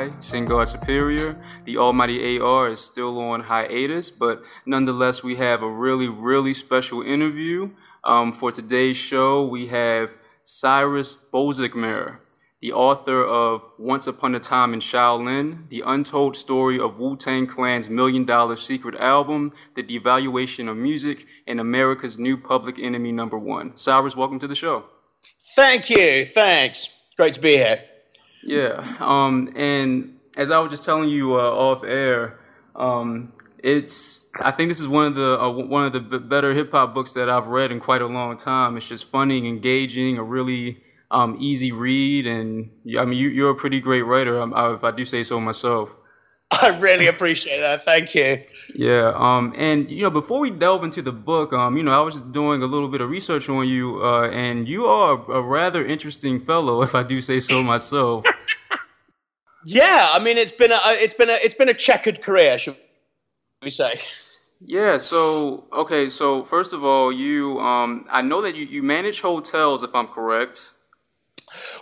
I, God Superior. The Almighty AR is still on hiatus, but nonetheless, we have a really, really special interview. Um, for today's show, we have Cyrus Bozorgmehr the author of Once Upon a Time in Shaolin, The Untold Story of Wu Tang Clan's Million Dollar Secret Album, The Devaluation of Music, and America's New Public Enemy Number One. Cyrus, welcome to the show. Thank you. Thanks. Great to be here. Yeah. Um, and as I was just telling you uh, off air, um, it's I think this is one of the uh, one of the better hip hop books that I've read in quite a long time. It's just funny, engaging, a really um, easy read, and I mean, you, are a pretty great writer, um, if I do say so myself. I really appreciate that. Thank you. Yeah. Um. And you know, before we delve into the book, um, you know, I was just doing a little bit of research on you, uh, and you are a rather interesting fellow, if I do say so myself. yeah. I mean, it's been a it's been a it's been a checkered career, should we say? Yeah. So okay. So first of all, you um, I know that you you manage hotels, if I'm correct.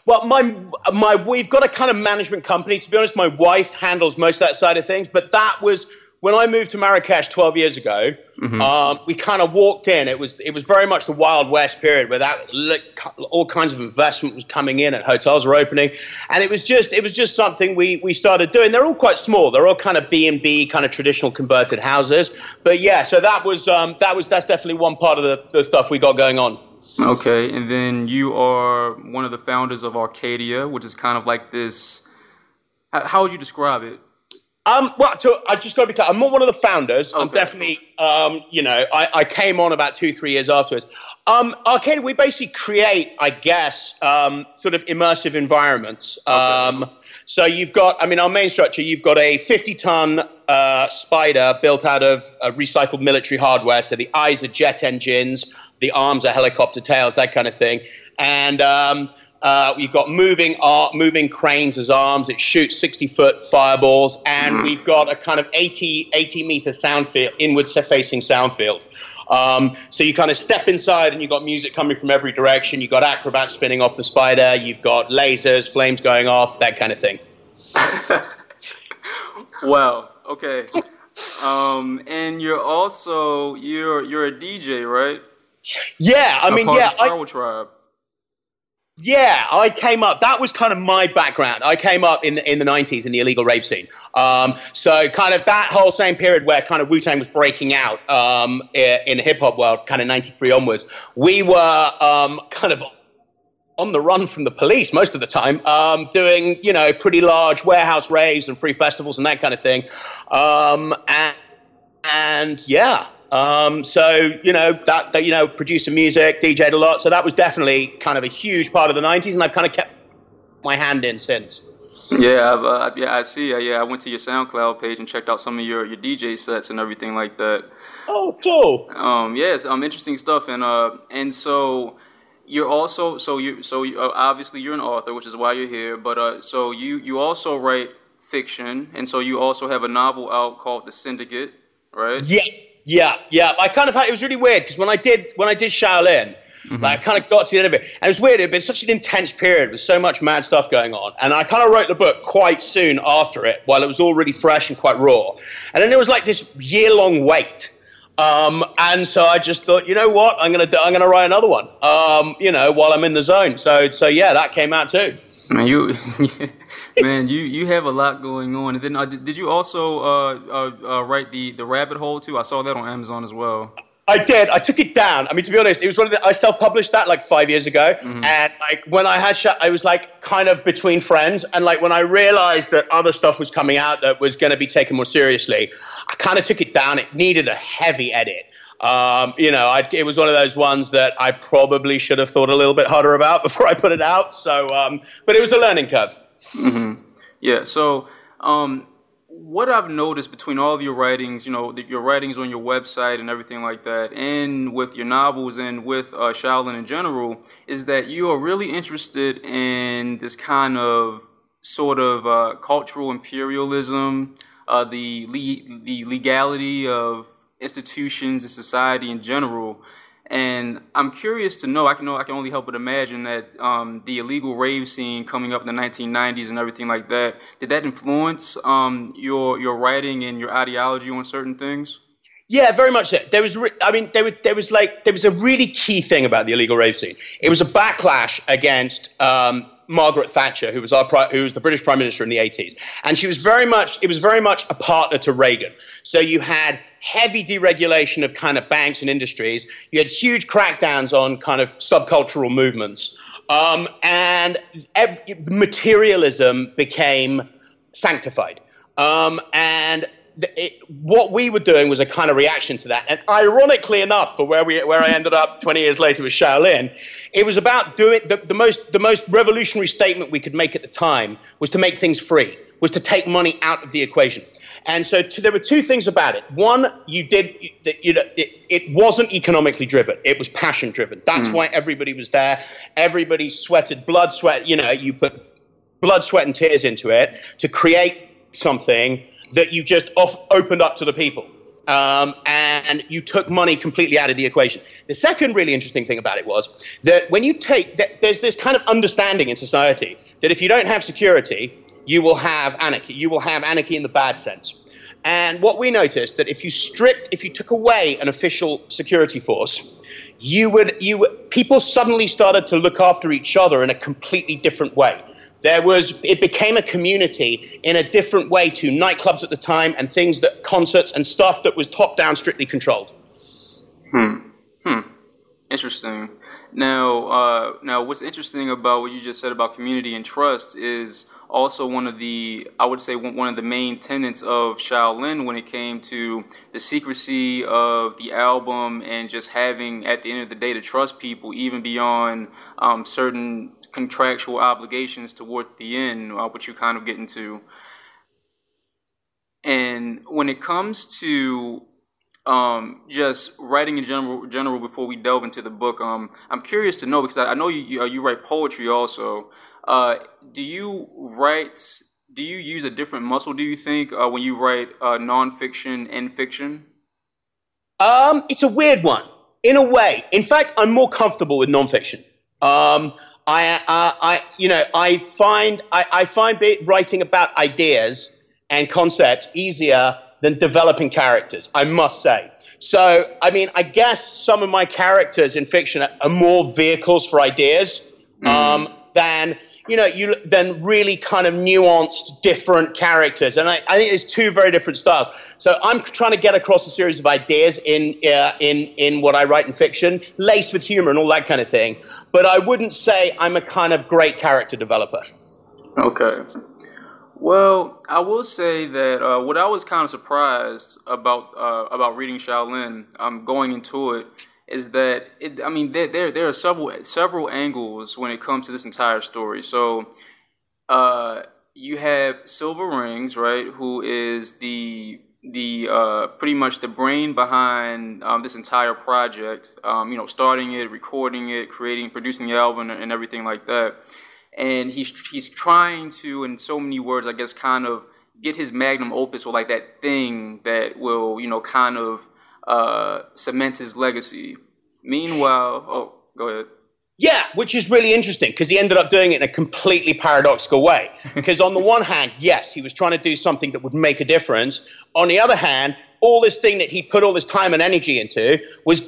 Well, my my we've got a kind of management company. To be honest, my wife handles most of that side of things. But that was when I moved to Marrakesh 12 years ago. Mm-hmm. Um, we kind of walked in. It was it was very much the Wild West period where that all kinds of investment was coming in and hotels were opening, and it was just it was just something we we started doing. They're all quite small. They're all kind of B and B kind of traditional converted houses. But yeah, so that was um, that was that's definitely one part of the, the stuff we got going on. Okay, and then you are one of the founders of Arcadia, which is kind of like this. How would you describe it? Um, well, to, I just got to be clear. I'm not one of the founders. Okay. I'm definitely, um, you know, I, I, came on about two, three years afterwards. Um, Arcadia, we basically create, I guess, um, sort of immersive environments. Okay. So you've got, I mean, our main structure, you've got a 50 ton uh, spider built out of uh, recycled military hardware. So the eyes are jet engines, the arms are helicopter tails, that kind of thing. And um, uh, we've got moving art, moving cranes as arms. It shoots 60 foot fireballs, and mm. we've got a kind of 80 80 meter sound field, inward facing sound field. Um, so you kind of step inside, and you've got music coming from every direction. You've got acrobats spinning off the spider. You've got lasers, flames going off, that kind of thing. wow. Okay. Um, and you're also you're you're a DJ, right? Yeah, I mean, yeah, I, Tribe. Yeah, I came up. That was kind of my background. I came up in the, in the '90s in the illegal rave scene. Um, so kind of that whole same period where kind of Wu Tang was breaking out um, in the hip hop world, kind of '93 onwards. We were um, kind of on the run from the police most of the time, um, doing you know pretty large warehouse raves and free festivals and that kind of thing. Um, and, and yeah, um, so you know that, that you know producing music, DJed a lot. So that was definitely kind of a huge part of the '90s, and I've kind of kept my hand in since. Yeah, uh, yeah, I see. Uh, yeah, I went to your SoundCloud page and checked out some of your, your DJ sets and everything like that. Oh, cool. Um, yes, um, interesting stuff, and uh, and so you're also so you so you, uh, obviously you're an author, which is why you're here. But uh, so you you also write fiction, and so you also have a novel out called The Syndicate, right? Yeah. Yeah, yeah. I kind of had, it was really weird because when I did when I did Shaolin, mm-hmm. like I kind of got to the end of it, and it was weird. It had been such an intense period with so much mad stuff going on, and I kind of wrote the book quite soon after it, while it was all really fresh and quite raw. And then there was like this year long wait. Um, and so I just thought, you know what, I'm gonna I'm gonna write another one. Um, you know, while I'm in the zone. So so yeah, that came out too. Man, you man, you you have a lot going on. And then uh, did you also uh, uh, uh, write the the rabbit hole too? I saw that on Amazon as well. I did. I took it down. I mean, to be honest, it was one of the. I self-published that like five years ago, mm-hmm. and like when I had, sh- I was like kind of between friends, and like when I realized that other stuff was coming out that was going to be taken more seriously, I kind of took it down. It needed a heavy edit. Um, you know, I'd, it was one of those ones that I probably should have thought a little bit harder about before I put it out. So, um, but it was a learning curve. Mm-hmm. Yeah. So, um, what I've noticed between all of your writings, you know, the, your writings on your website and everything like that, and with your novels and with uh, Shaolin in general, is that you are really interested in this kind of sort of uh, cultural imperialism, uh, the le- the legality of institutions and society in general. And I'm curious to know. I can know. I can only help but imagine that um, the illegal rave scene coming up in the 1990s and everything like that. Did that influence um, your your writing and your ideology on certain things? Yeah, very much so. There was, re- I mean, there was, there was like, there was a really key thing about the illegal rave scene. It was a backlash against um, Margaret Thatcher, who was our, who was the British Prime Minister in the 80s, and she was very much, it was very much a partner to Reagan. So you had heavy deregulation of kind of banks and industries. You had huge crackdowns on kind of subcultural movements, um, and ev- materialism became sanctified. Um, and it, what we were doing was a kind of reaction to that. And ironically enough, for where we where I ended up 20 years later with Shaolin, it was about doing the, the most the most revolutionary statement we could make at the time was to make things free, was to take money out of the equation. And so to, there were two things about it. One, you did you know it, it wasn't economically driven; it was passion driven. That's mm. why everybody was there. Everybody sweated blood, sweat. You know, you put blood, sweat, and tears into it to create something that you just off, opened up to the people. Um, and you took money completely out of the equation. The second really interesting thing about it was that when you take, that there's this kind of understanding in society that if you don't have security, you will have anarchy. You will have anarchy in the bad sense. And what we noticed that if you stripped, if you took away an official security force, you would, you people suddenly started to look after each other in a completely different way. There was, it became a community in a different way to nightclubs at the time and things that, concerts and stuff that was top down, strictly controlled. Hmm. Hmm. Interesting. Now, uh, now, what's interesting about what you just said about community and trust is also one of the, I would say, one of the main tenets of Shaolin when it came to the secrecy of the album and just having, at the end of the day, to trust people even beyond um, certain contractual obligations toward the end, uh, which you kind of get into. And when it comes to um, just writing in general, general before we delve into the book, um, I'm curious to know because I, I know you, you, uh, you write poetry also. Uh, do you write? Do you use a different muscle? Do you think uh, when you write uh, nonfiction and fiction? Um, it's a weird one in a way. In fact, I'm more comfortable with nonfiction. Um, I, uh, I, you know, I find I, I find writing about ideas and concepts easier than developing characters. I must say. So, I mean, I guess some of my characters in fiction are more vehicles for ideas mm. um, than you know, you then really kind of nuanced, different characters, and I, I think there's two very different styles. So I'm trying to get across a series of ideas in uh, in in what I write in fiction, laced with humor and all that kind of thing. But I wouldn't say I'm a kind of great character developer. Okay. Well, I will say that uh, what I was kind of surprised about uh, about reading Shaolin, um, going into it, is that it, I mean there, there there are several several angles when it comes to this entire story. So uh, you have Cilvaringz, right, who is the the uh, pretty much the brain behind um, this entire project. Um, you know, starting it, recording it, creating, producing the album, and everything like that. And he's he's trying to, in so many words, I guess, kind of get his magnum opus or like that thing that will, you know, kind of uh, cement his legacy. Meanwhile, oh, go ahead. Yeah, which is really interesting because he ended up doing it in a completely paradoxical way. Because on the one hand, yes, he was trying to do something that would make a difference. On the other hand, all this thing that he put all this time and energy into was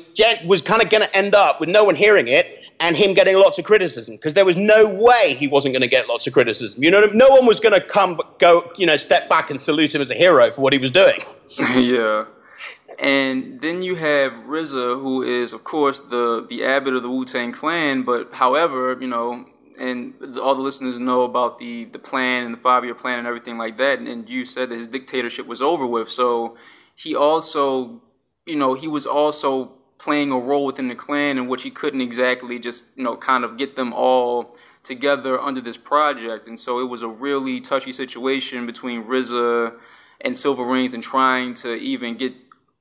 was kind of going to end up with no one hearing it and him getting lots of criticism because there was no way he wasn't going to get lots of criticism. You know, no one was going to come go, you know, step back and salute him as a hero for what he was doing. yeah. And then you have RZA, who is, of course, the the abbot of the Wu Tang Clan. But however, you know, and all the listeners know about the the plan and the five year plan and everything like that. And you said that his dictatorship was over with. So he also, you know, he was also playing a role within the clan in which he couldn't exactly just, you know, kind of get them all together under this project. And so it was a really touchy situation between RZA and Cilvaringz and trying to even get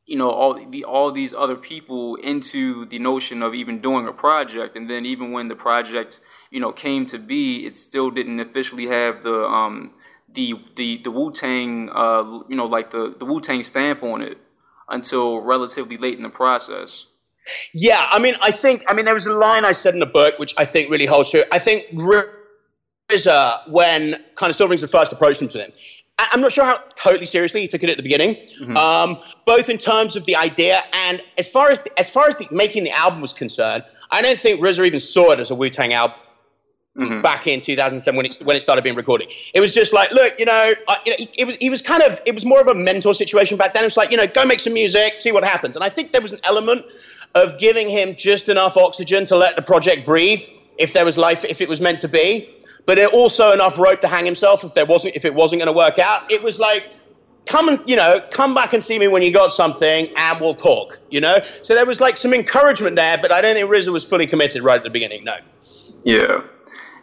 you know all the all these other people into the notion of even doing a project and then even when the project you know came to be it still didn't officially have the um the the the Wu-Tang uh you know like the the Wu-Tang stamp on it until relatively late in the process Yeah, I mean, I think, I mean, there was a line I said in the book which I think really holds true. I think RZA, when kind of Cilvaringz first approached him to him, I'm not sure how totally seriously he took it at the beginning, mm-hmm. um, both in terms of the idea and as far as the, as far as the, making the album was concerned. I don't think RZA even saw it as a Wu Tang album. Mm-hmm. Back in 2007, when it when it started being recorded, it was just like, look, you know, uh, you know, it was he was kind of it was more of a mentor situation back then. It was like, you know, go make some music, see what happens. And I think there was an element of giving him just enough oxygen to let the project breathe, if there was life, if it was meant to be but also enough rope to hang himself if there wasn't if it wasn't going to work out. It was like, come and you know, come back and see me when you got something, and we'll talk. You know, so there was like some encouragement there, but I don't think RZA was fully committed right at the beginning. No. Yeah,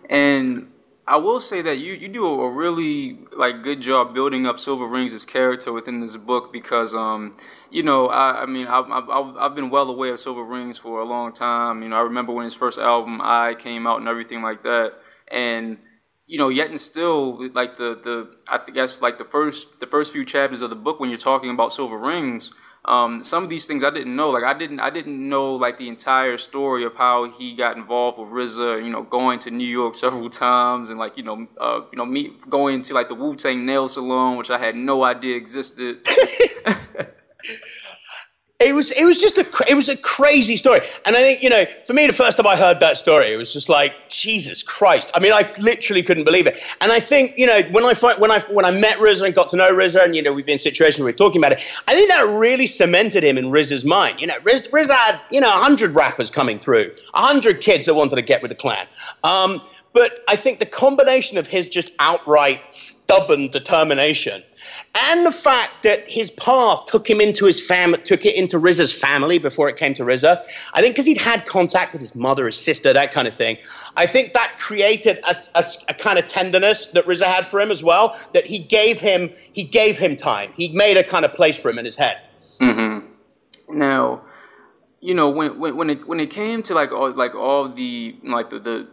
and I will say that you, you do a really like good job building up Cilvaringz' character within this book because um you know I, I mean I've, I've, I've been well aware of Cilvaringz for a long time. You know I remember when his first album I came out and everything like that. And you know, yet and still, like the the I guess like the first the first few chapters of the book when you're talking about Cilvaringz, um, some of these things I didn't know. Like I didn't I didn't know like the entire story of how he got involved with RZA. You know, going to New York several times and like you know uh, you know me going to like the Wu Tang nail salon, which I had no idea existed. It was it was just a it was a crazy story, and I think you know for me the first time I heard that story, it was just like Jesus Christ. I mean, I literally couldn't believe it, and I think you know when I when I when I met RZA and got to know RZA, and you know we've been in situations where we're talking about it, I think that really cemented him in RZA's mind. You know, RZA, RZA had you know hundred rappers coming through, hundred kids that wanted to get with the clan. Um, but I think the combination of his just outright stubborn determination and the fact that his path took him into his family, took it into RZA's family before it came to RZA. I think because he'd had contact with his mother, his sister, that kind of thing. I think that created a, a, a, kind of tenderness that RZA had for him as well. That he gave him, he gave him time. He made a kind of place for him in his head. Mm-hmm. Now, you know, when when when it when it came to like all like all the like the, the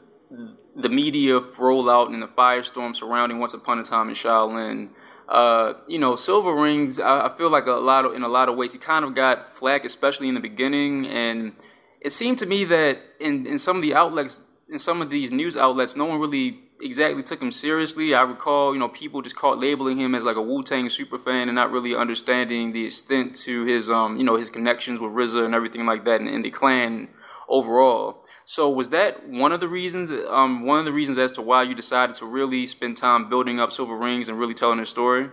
the media rollout and the firestorm surrounding Once Upon a Time in Shaolin. Uh, you know, Cilvaringz. I, I, feel like a lot of, in a lot of ways, he kind of got flack, especially in the beginning. And it seemed to me that in in some of the outlets, in some of these news outlets, no one really exactly took him seriously. I recall, you know, people just caught labeling him as like a Wu Tang super fan and not really understanding the extent to his, um, you know, his connections with RZA and everything like that, and, and the clan overall. So was that one of the reasons? Um, one of the reasons as to why you decided to really spend time building up Cilvaringz and really telling their story?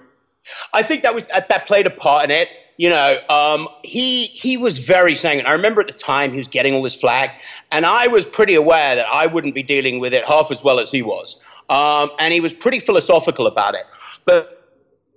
I think that was that played a part in it. You know, um, he he was very sanguine. I remember at the time he was getting all this flack, and I was pretty aware that I wouldn't be dealing with it half as well as he was. Um, and he was pretty philosophical about it. But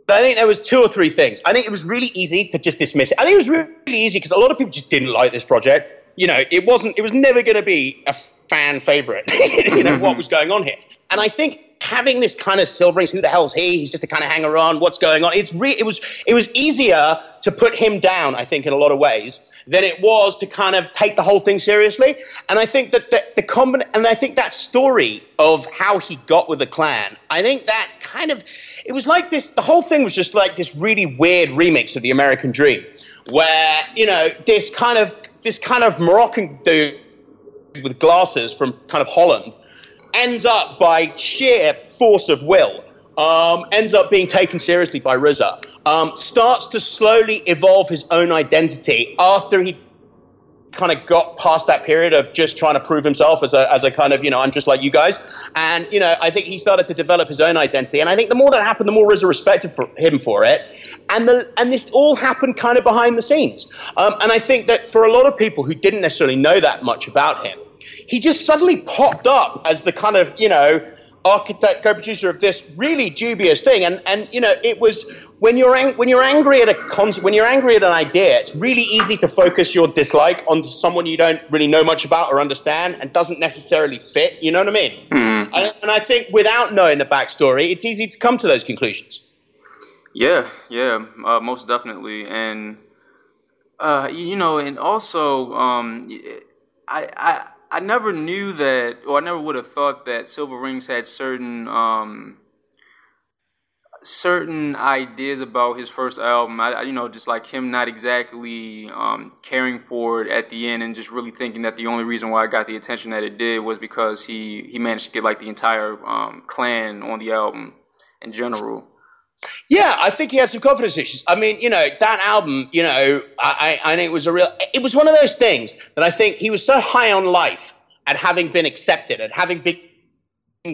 but I think there was two or three things. I think it was really easy to just dismiss it. I think it was really easy because a lot of people just didn't like this project you know, it wasn't, it was never going to be a fan favorite, you know, what mm-hmm. was going on here. And I think having this kind of Cilvaringz, who the hell's he? He's just a kind of hanger on. What's going on? It's re- it was, it was easier to put him down, I think, in a lot of ways than it was to kind of take the whole thing seriously. And I think that the, the combin- and I think that story of how he got with the clan, I think that kind of, it was like this, the whole thing was just like this really weird remix of the American Dream, where, you know, this kind of this kind of Moroccan dude with glasses from kind of Holland ends up by sheer force of will, um, ends up being taken seriously by RZA. um, starts to slowly evolve his own identity after he kind of got past that period of just trying to prove himself as a, as a kind of, you know, I'm just like you guys. And, you know, I think he started to develop his own identity. And I think the more that happened, the more RZA respected for him for it. And, the, and this all happened kind of behind the scenes. Um, and I think that for a lot of people who didn't necessarily know that much about him, he just suddenly popped up as the kind of, you know, architect, co-producer of this really dubious thing. And, and you know, it was when you're ang- when you're angry at a con- when you're angry at an idea, it's really easy to focus your dislike on someone you don't really know much about or understand and doesn't necessarily fit. You know what I mean? Mm-hmm. And, and I think without knowing the backstory, it's easy to come to those conclusions. Yeah, yeah, uh, most definitely, and uh, you know, and also, um, I, I, I never knew that, or I never would have thought that Cilvaringz had certain um, certain ideas about his first album. I, you know, just like him not exactly um, caring for it at the end, and just really thinking that the only reason why I got the attention that it did was because he he managed to get like the entire um, clan on the album in general. Yeah, I think he had some confidence issues. I mean, you know, that album, you know, I, I think it was a real, it was one of those things that I think he was so high on life at having been accepted, at having been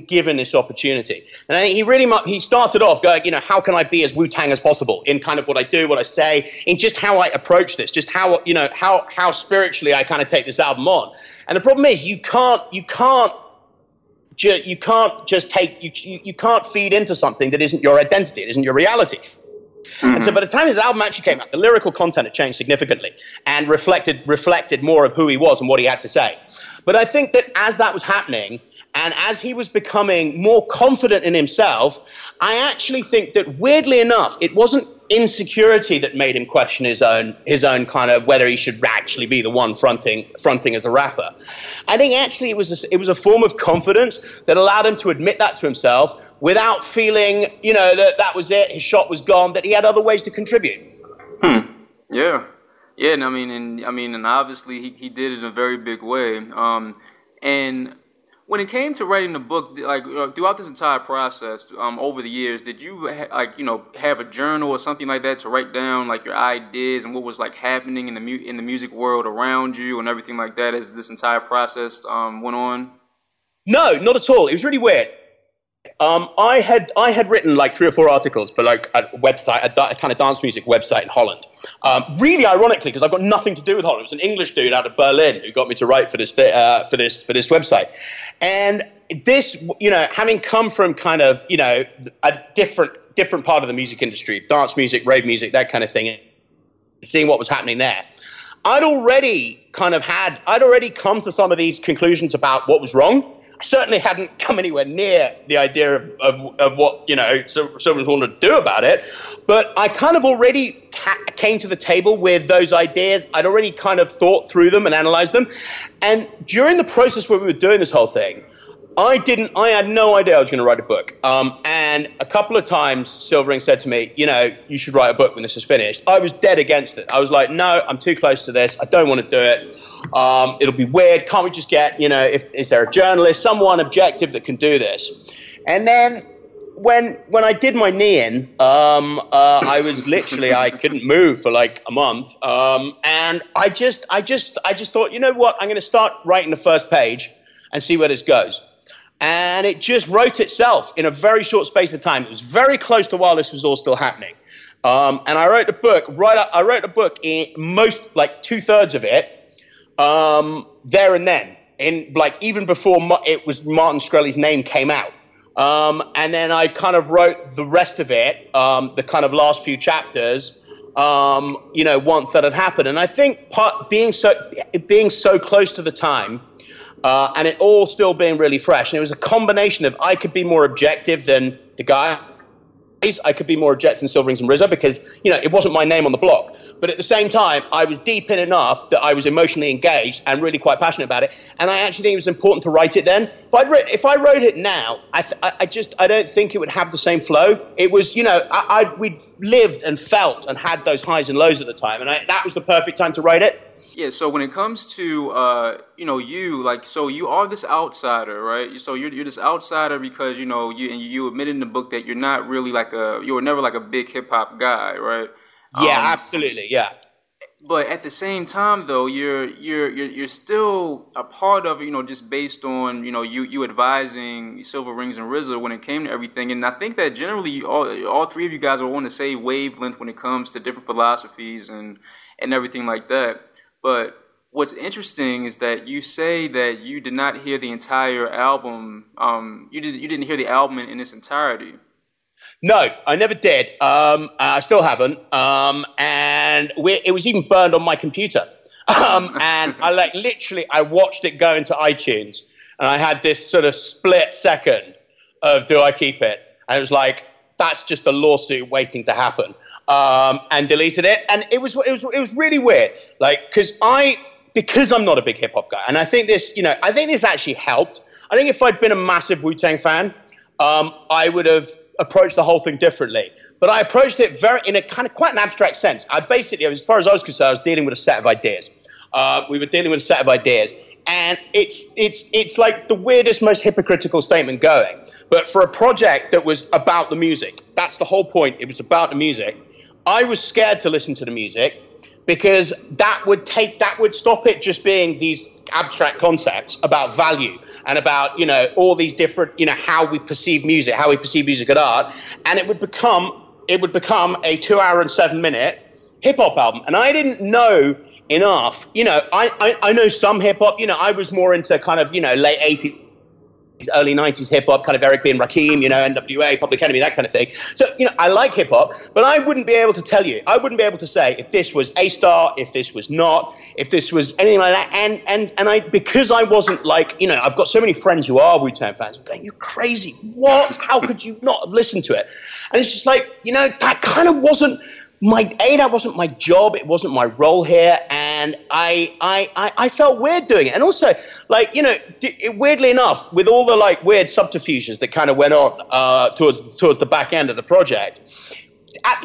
given this opportunity. And I think he really he started off going, you know, how can I be as Wu Tang as possible in kind of what I do, what I say, in just how I approach this, just how you know how how spiritually I kind of take this album on. And the problem is, you can't you can't. Ju- you can't just take you, you you can't feed into something that isn't your identity, it isn't your reality. Mm-hmm. And so by the time his album actually came out, the lyrical content had changed significantly and reflected reflected more of who he was and what he had to say. But I think that as that was happening, and as he was becoming more confident in himself, I actually think that weirdly enough, it wasn't insecurity that made him question his own his own kind of whether he should actually be the one fronting fronting as a rapper. I think actually it was a, it was a form of confidence that allowed him to admit that to himself without feeling, you know, that that was it, his shot was gone, that he had other ways to contribute. Hmm. Yeah. Yeah, and I mean, and I mean, and obviously he, he did it in a very big way. Um, and when it came to writing the book, like uh, throughout this entire process, um, over the years, did you ha- like you know have a journal or something like that to write down like your ideas and what was like happening in the mu- in the music world around you and everything like that as this entire process um, went on? No, not at all. It was really weird. Um, I had I had written like three or four articles for like a website, a, a kind of dance music website in Holland. Um, really ironically, because I've got nothing to do with Holland. It was an English dude out of Berlin who got me to write for this uh, for this for this website. And this, you know, having come from kind of you know a different different part of the music industry, dance music, rave music, that kind of thing, seeing what was happening there. I'd already kind of had, I'd already come to some of these conclusions about what was wrong certainly hadn't come anywhere near the idea of, of, of what you know someone's wanted to do about it. But i kind of already ca- came to the table with those ideas. I'd already kind of thought through them and analyzed them. And during the process where we were doing this whole thing I didn't. I had no idea I was going to write a book. Um, and a couple of times, Silvering said to me, "You know, you should write a book when this is finished." I was dead against it. I was like, "No, I'm too close to this. I don't want to do it. Um, it'll be weird. Can't we just get, you know, if, is there a journalist, someone objective that can do this?" And then when when I did my knee in, um, uh, I was literally I couldn't move for like a month, um, and I just I just I just thought, you know what, I'm going to start writing the first page and see where this goes and it just wrote itself in a very short space of time. It was very close to while this was all still happening. Um, and I wrote the book right. Up, I wrote the book in most like two thirds of it um, there and then, in like even before it was Martin Shkreli's name came out. Um, and then I kind of wrote the rest of it, um, the kind of last few chapters, um, you know, once that had happened. And I think part, being so being so close to the time uh, and it all still being really fresh. And it was a combination of I could be more objective than the guy. I could be more objective than Cilvaringz and RZA because you know it wasn't my name on the block. But at the same time, I was deep in enough that I was emotionally engaged and really quite passionate about it. And I actually think it was important to write it then. If I wrote, if I wrote it now, I, th- I just I don't think it would have the same flow. It was you know I, I we'd lived and felt and had those highs and lows at the time, and I, that was the perfect time to write it. Yeah, so when it comes to uh, you know you like so you are this outsider, right? So you're you're this outsider because you know you and you admit in the book that you're not really like a you were never like a big hip hop guy, right? Yeah, um, absolutely, yeah. But at the same time, though, you're you're you're you're still a part of you know just based on you know you you advising Cilvaringz and RZA when it came to everything, and I think that generally all all three of you guys are on the same wavelength when it comes to different philosophies and and everything like that. But what's interesting is that you say that you did not hear the entire album. Um, you did you didn't hear the album in, in its entirety. No, I never did. Um, I still haven't. Um, and it was even burned on my computer. Um, and I like literally, I watched it go into iTunes, and I had this sort of split second of do I keep it? And it was like that's just a lawsuit waiting to happen um, and deleted it. And it was it was it was really weird, like because I because I'm not a big hip hop guy, and I think this you know I think this actually helped. I think if I'd been a massive Wu Tang fan, um, I would have approached the whole thing differently. But I approached it very in a kind of quite an abstract sense. I basically, as far as I was concerned, I was dealing with a set of ideas. Uh, we were dealing with a set of ideas, and it's it's it's like the weirdest, most hypocritical statement going. But for a project that was about the music, that's the whole point. It was about the music. I was scared to listen to the music because that would take that would stop it just being these abstract concepts about value and about you know all these different you know how we perceive music, how we perceive music and art, and it would become it would become a two hour and seven minute hip hop album. And I didn't know enough. You know, I, I, I know some hip hop. You know, I was more into kind of, you know, late 80s, early 90s hip hop, kind of Eric B. and Rakim, you know, NWA, Public Enemy, that kind of thing. So, you know, I like hip hop, but I wouldn't be able to tell you, I wouldn't be able to say if this was A Star, if this was not, if this was anything like that. And, and, and I, because I wasn't like, you know, I've got so many friends who are Wu Tang fans, going, you're crazy. What? How could you not have listened to it? And it's just like, you know, that kind of wasn't my a that wasn't my job it wasn't my role here and I, I i felt weird doing it. And also like you know weirdly enough with all the like weird subterfuges that kind of went on uh, towards towards the back end of the project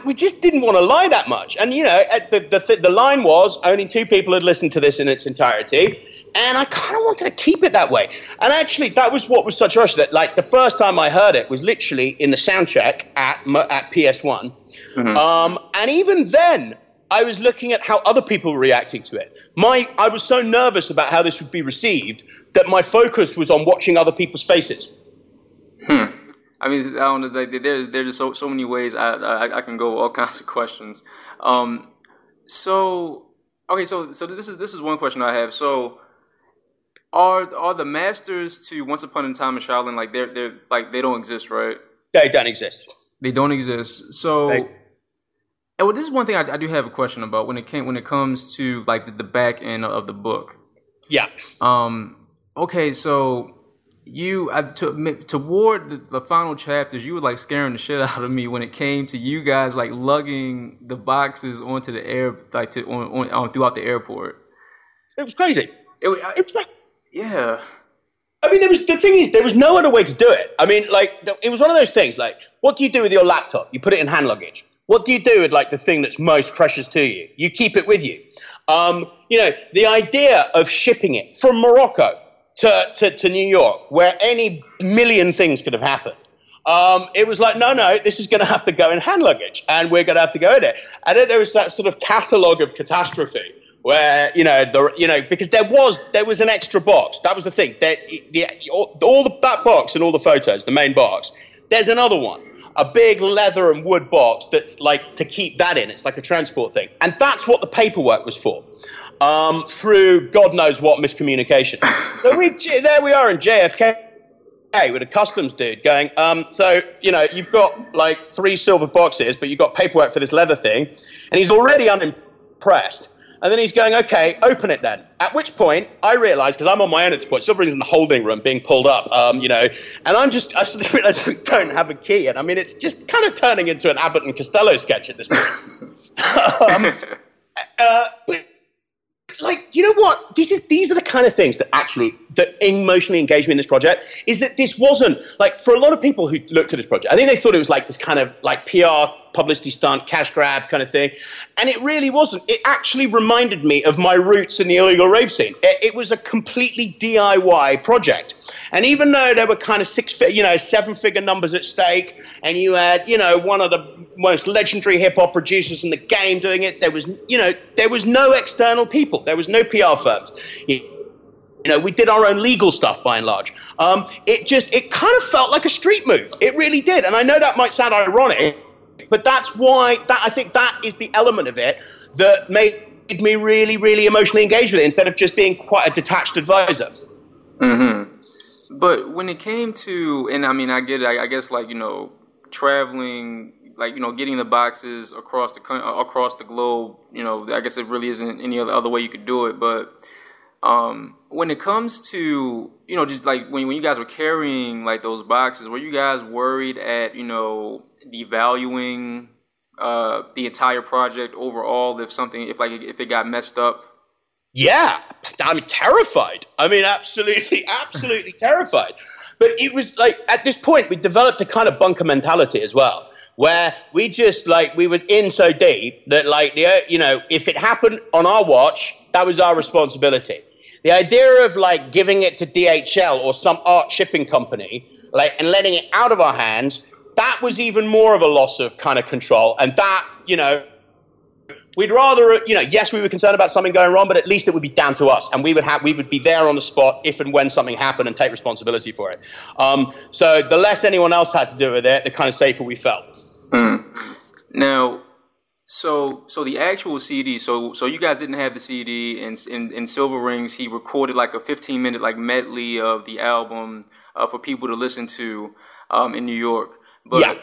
we just didn't want to lie that much. And you know the, the, the line was only two people had listened to this in its entirety and I kind of wanted to keep it that way. And actually, that was what was such a rush that, like, the first time I heard it was literally in the sound check at at PS1, Mm-hmm. Um, and even then, I was looking at how other people were reacting to it. My, I was so nervous about how this would be received that my focus was on watching other people's faces. Hmm. I mean, I don't know. Like, there, there's just so, so many ways I, I, I can go all kinds of questions. Um, so, okay, so so this is this is one question I have. So, are are the masters to Once Upon a Time in Shaolin like they're they're like they don't exist, right? They don't exist. They don't exist. So. They- and well, this is one thing I, I, do have a question about when it came when it comes to like the, the back end of the book. Yeah. Um. Okay. So you uh, to, toward the, the, final chapters, you were like scaring the shit out of me when it came to you guys like lugging the boxes onto the air like to on, on, on throughout the airport. It was crazy. It, was like yeah. I mean, there was the thing is there was no other way to do it. I mean, like it was one of those things. Like, what do you do with your laptop? You put it in hand luggage. What do you do with like the thing that's most precious to you? You keep it with you. Um, you know, the idea of shipping it from Morocco to, to, to New York, where any million things could have happened. Um, it was like, no, no, this is going to have to go in hand luggage, and we're going to have to go in it. And then there was that sort of catalogue of catastrophe where you know the you know because there was there was an extra box. That was the thing. That the, all, all the, that box and all the photos, the main box. There's another one a big leather and wood box that's like to keep that in. It's like a transport thing. And that's what the paperwork was for. Um, through God knows what miscommunication. so we, there we are in JFK with a customs dude going, um, so, you know, you've got like three silver boxes, but you've got paperwork for this leather thing. And he's already unimpressed. And then he's going, okay, open it then. At which point, I realize, because I'm on my own at this point, somebody's in the holding room being pulled up, um, you know, and I'm just, I suddenly realize we don't have a key. And I mean, it's just kind of turning into an Abbott and Costello sketch at this point. um, uh, but, like, you know what? This is, these are the kind of things that actually, that emotionally engage me in this project, is that this wasn't, like, for a lot of people who looked at this project, I think they thought it was like this kind of, like, PR publicity stunt, cash grab kind of thing. And it really wasn't. It actually reminded me of my roots in the illegal rave scene. It, it was a completely DIY project. And even though there were kind of six, you know, seven figure numbers at stake, and you had, you know, one of the most legendary hip hop producers in the game doing it, there was, you know, there was no external people. There was no PR firms. You know, we did our own legal stuff by and large. Um, it just, it kind of felt like a street move. It really did. And I know that might sound ironic, but that's why that I think that is the element of it that made me really, really emotionally engaged with it instead of just being quite a detached advisor. Mm-hmm. But when it came to, and I mean, I get it. I, I guess like you know, traveling, like you know, getting the boxes across the across the globe. You know, I guess it really isn't any other other way you could do it. But um, when it comes to you know, just like when when you guys were carrying like those boxes, were you guys worried at you know devaluing uh, the entire project overall if something if like if it got messed up Yeah, I'm terrified. I mean, absolutely, absolutely terrified. But it was like at this point we developed a kind of bunker mentality as well, where we just like we were in so deep that like the you know if it happened on our watch, that was our responsibility. The idea of like giving it to DHL or some art shipping company, like and letting it out of our hands, that was even more of a loss of kind of control, and that you know We'd rather, you know, yes, we were concerned about something going wrong, but at least it would be down to us, and we would have, we would be there on the spot if and when something happened and take responsibility for it. Um, so the less anyone else had to do with it, the kind of safer we felt. Mm. Now, so so the actual CD, so so you guys didn't have the CD, and in, in Cilvaringz, he recorded like a 15 minute like medley of the album uh, for people to listen to um, in New York. But yeah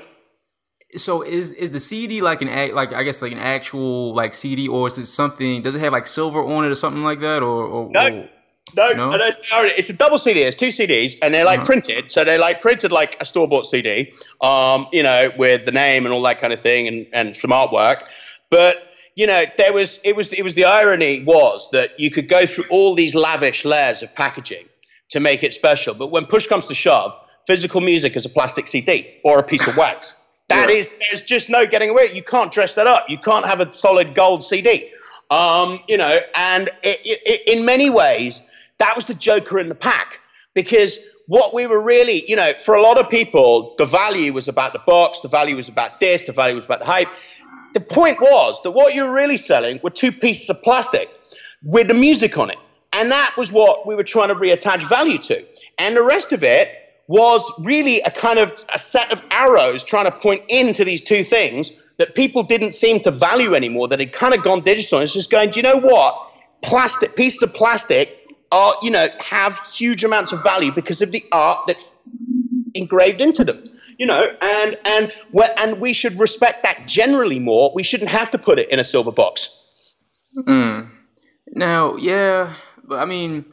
so is is the CD like an like I guess like an actual like CD or is it something? Does it have like silver on it or something like that? Or, or no. Or, no, no, it's a double CD. It's two CDs, and they're like uh-huh. printed. So they're like printed like a store bought CD, um, you know, with the name and all that kind of thing, and, and some artwork. But you know, there was it was it was the irony was that you could go through all these lavish layers of packaging to make it special, but when push comes to shove, physical music is a plastic CD or a piece of wax. That yeah. is, there's just no getting away. You can't dress that up. You can't have a solid gold CD. Um, you know, and it, it, in many ways, that was the joker in the pack because what we were really, you know, for a lot of people, the value was about the box, the value was about this, the value was about the hype. The point was that what you were really selling were two pieces of plastic with the music on it. And that was what we were trying to reattach value to. And the rest of it was really a kind of a set of arrows trying to point into these two things that people didn't seem to value anymore, that had kind of gone digital. And it's just going, do you know what? Plastic, pieces of plastic are, you know, have huge amounts of value because of the art that's engraved into them. You know, and and and we should respect that generally more. We shouldn't have to put it in a silver box. Mm. Now, yeah, but I mean,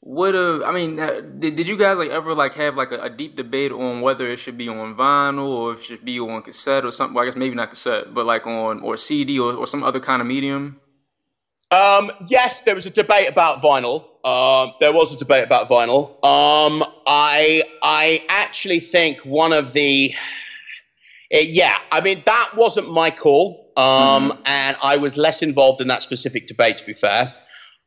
what uh, I mean, uh, did, did you guys like ever like have like a, a, deep debate on whether it should be on vinyl or if it should be on cassette or something? Well, I guess maybe not cassette, but like on or CD or, or some other kind of medium. Um, yes, there was a debate about vinyl. Um, there was a debate about vinyl. Um, I I actually think one of the uh, yeah, I mean that wasn't my call, um, mm-hmm. and I was less involved in that specific debate. To be fair.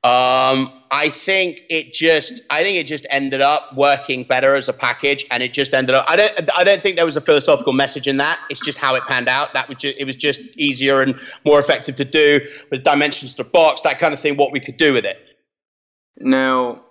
Um, I think it just, I think it just ended up working better as a package, and it just ended up. I don't, I don't think there was a philosophical message in that. It's just how it panned out. That was, just, it was just easier and more effective to do with dimensions to the box, that kind of thing. What we could do with it. Now,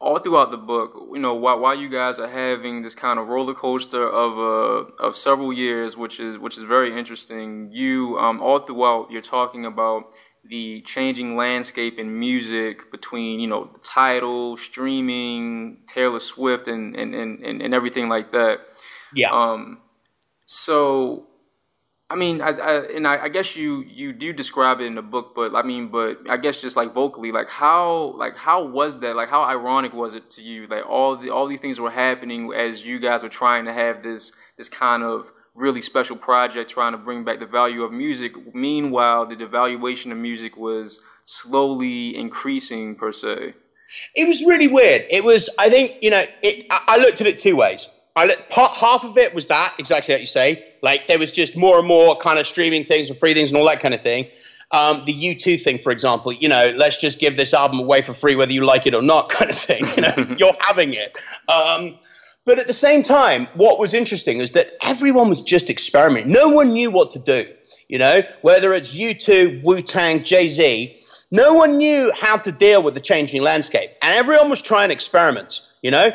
all throughout the book, you know, while, while you guys are having this kind of roller coaster of uh, of several years, which is which is very interesting. You, um, all throughout, you're talking about the changing landscape in music between you know the title, streaming taylor swift and and, and, and everything like that yeah um so i mean i, I and I, I, guess you you do describe it in the book but i mean but i guess just like vocally like how like how was that like how ironic was it to you like all the all these things were happening as you guys were trying to have this this kind of really special project trying to bring back the value of music. Meanwhile, the devaluation of music was slowly increasing per se. It was really weird. It was, I think, you know, it, I looked at it two ways. I part, half of it was that, exactly like you say. Like there was just more and more kind of streaming things and free things and all that kind of thing. Um, the U2 thing, for example, you know, let's just give this album away for free, whether you like it or not, kind of thing. You know, you're having it. Um, but at the same time, what was interesting is that everyone was just experimenting. No one knew what to do. You know, whether it's U2, Wu Tang, Jay Z, no one knew how to deal with the changing landscape. And everyone was trying experiments, you know?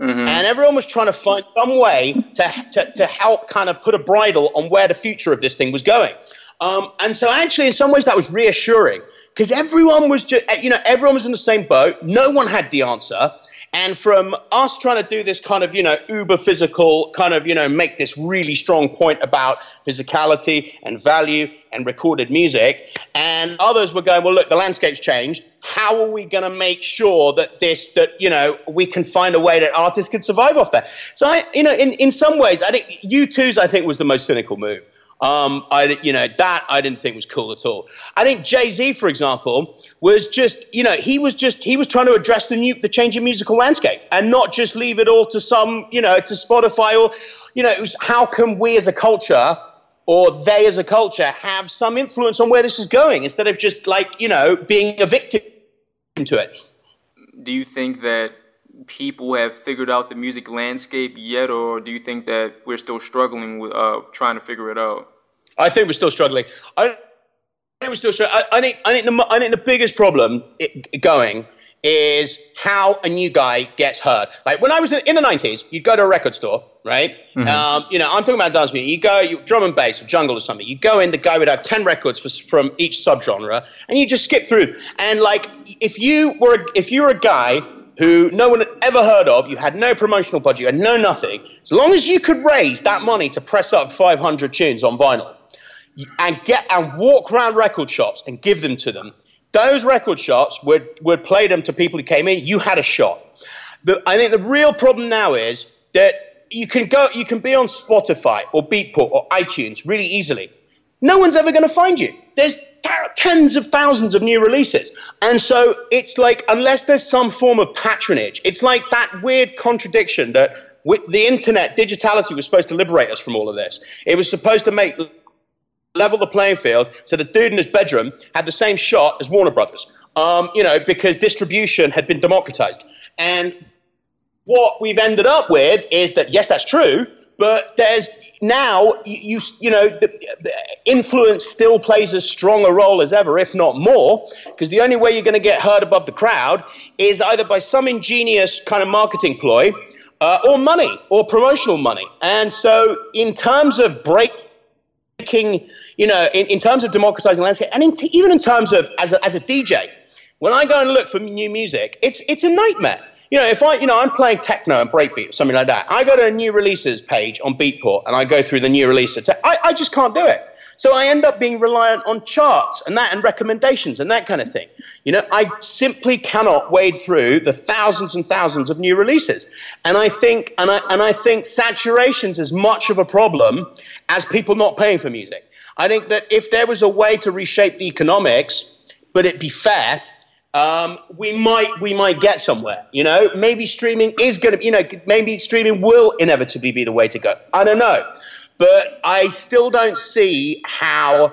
Mm-hmm. And everyone was trying to find some way to, to, to help kind of put a bridle on where the future of this thing was going. Um, and so, actually, in some ways, that was reassuring because everyone was just, you know, everyone was in the same boat. No one had the answer. And from us trying to do this kind of, you know, uber physical kind of, you know, make this really strong point about physicality and value and recorded music, and others were going, well, look, the landscape's changed. How are we going to make sure that this, that, you know, we can find a way that artists can survive off that? So, I, you know, in, in some ways, I think U2's, I think, was the most cynical move. Um, I, you know, that I didn't think was cool at all. I think Jay Z, for example, was just, you know, he was just he was trying to address the new, the changing musical landscape, and not just leave it all to some, you know, to Spotify or, you know, it was how can we as a culture or they as a culture have some influence on where this is going instead of just like, you know, being a victim to it. Do you think that people have figured out the music landscape yet, or do you think that we're still struggling with uh, trying to figure it out? I think we're still struggling. I, think we're still struggling. I, I, think I think the I think the biggest problem it, going is how a new guy gets heard. Like when I was in, in the nineties, you'd go to a record store, right? Mm-hmm. Um, you know, I'm talking about dance music. You go, you, drum and bass or jungle or something. You go in, the guy would have ten records for, from each subgenre, and you just skip through. And like, if you were if you were a guy who no one had ever heard of, you had no promotional budget, you had no nothing, as long as you could raise that money to press up 500 tunes on vinyl and get and walk around record shops and give them to them, those record shots would, would play them to people who came in, you had a shot. The, I think the real problem now is that you can go, you can be on Spotify or Beatport or iTunes really easily. No one's ever going to find you. There's tens of thousands of new releases. And so it's like, unless there's some form of patronage, it's like that weird contradiction that with the internet, digitality was supposed to liberate us from all of this. It was supposed to make level the playing field so the dude in his bedroom had the same shot as Warner Brothers, um, you know, because distribution had been democratized. And what we've ended up with is that, yes, that's true, but there's now you, you know the, the influence still plays as strong a role as ever if not more because the only way you're going to get heard above the crowd is either by some ingenious kind of marketing ploy uh, or money or promotional money and so in terms of breaking you know in, in terms of democratizing landscape and in t- even in terms of as a, as a dj when i go and look for new music it's it's a nightmare you know, if I, you know, I'm playing techno and breakbeat or something like that, I go to a new releases page on Beatport and I go through the new releases. I, I just can't do it. So I end up being reliant on charts and that and recommendations and that kind of thing. You know, I simply cannot wade through the thousands and thousands of new releases. And I think, and I, and I think saturation's as much of a problem as people not paying for music. I think that if there was a way to reshape the economics, but it be fair, um, we might we might get somewhere. You know, maybe streaming is going to, you know, maybe streaming will inevitably be the way to go. I don't know, but I still don't see how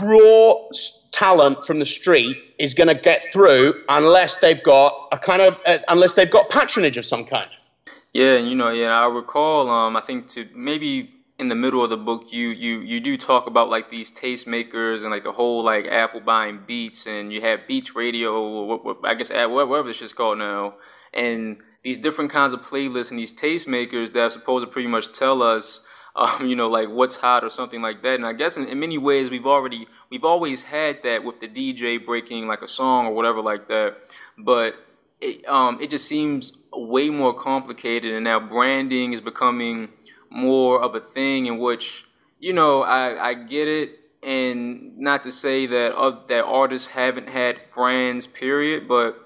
raw talent from the street is going to get through unless they've got a kind of uh, unless they've got patronage of some kind. Yeah, you know, yeah, I recall. Um, I think to maybe in the middle of the book you you you do talk about like these tastemakers and like the whole like Apple buying Beats and you have Beats Radio what, what, I guess whatever this shit's called now and these different kinds of playlists and these tastemakers that are supposed to pretty much tell us um, you know like what's hot or something like that and I guess in, in many ways we've already we've always had that with the DJ breaking like a song or whatever like that but it, um, it just seems way more complicated and now branding is becoming more of a thing in which you know I, I get it. And not to say that uh, that artists haven't had brands period but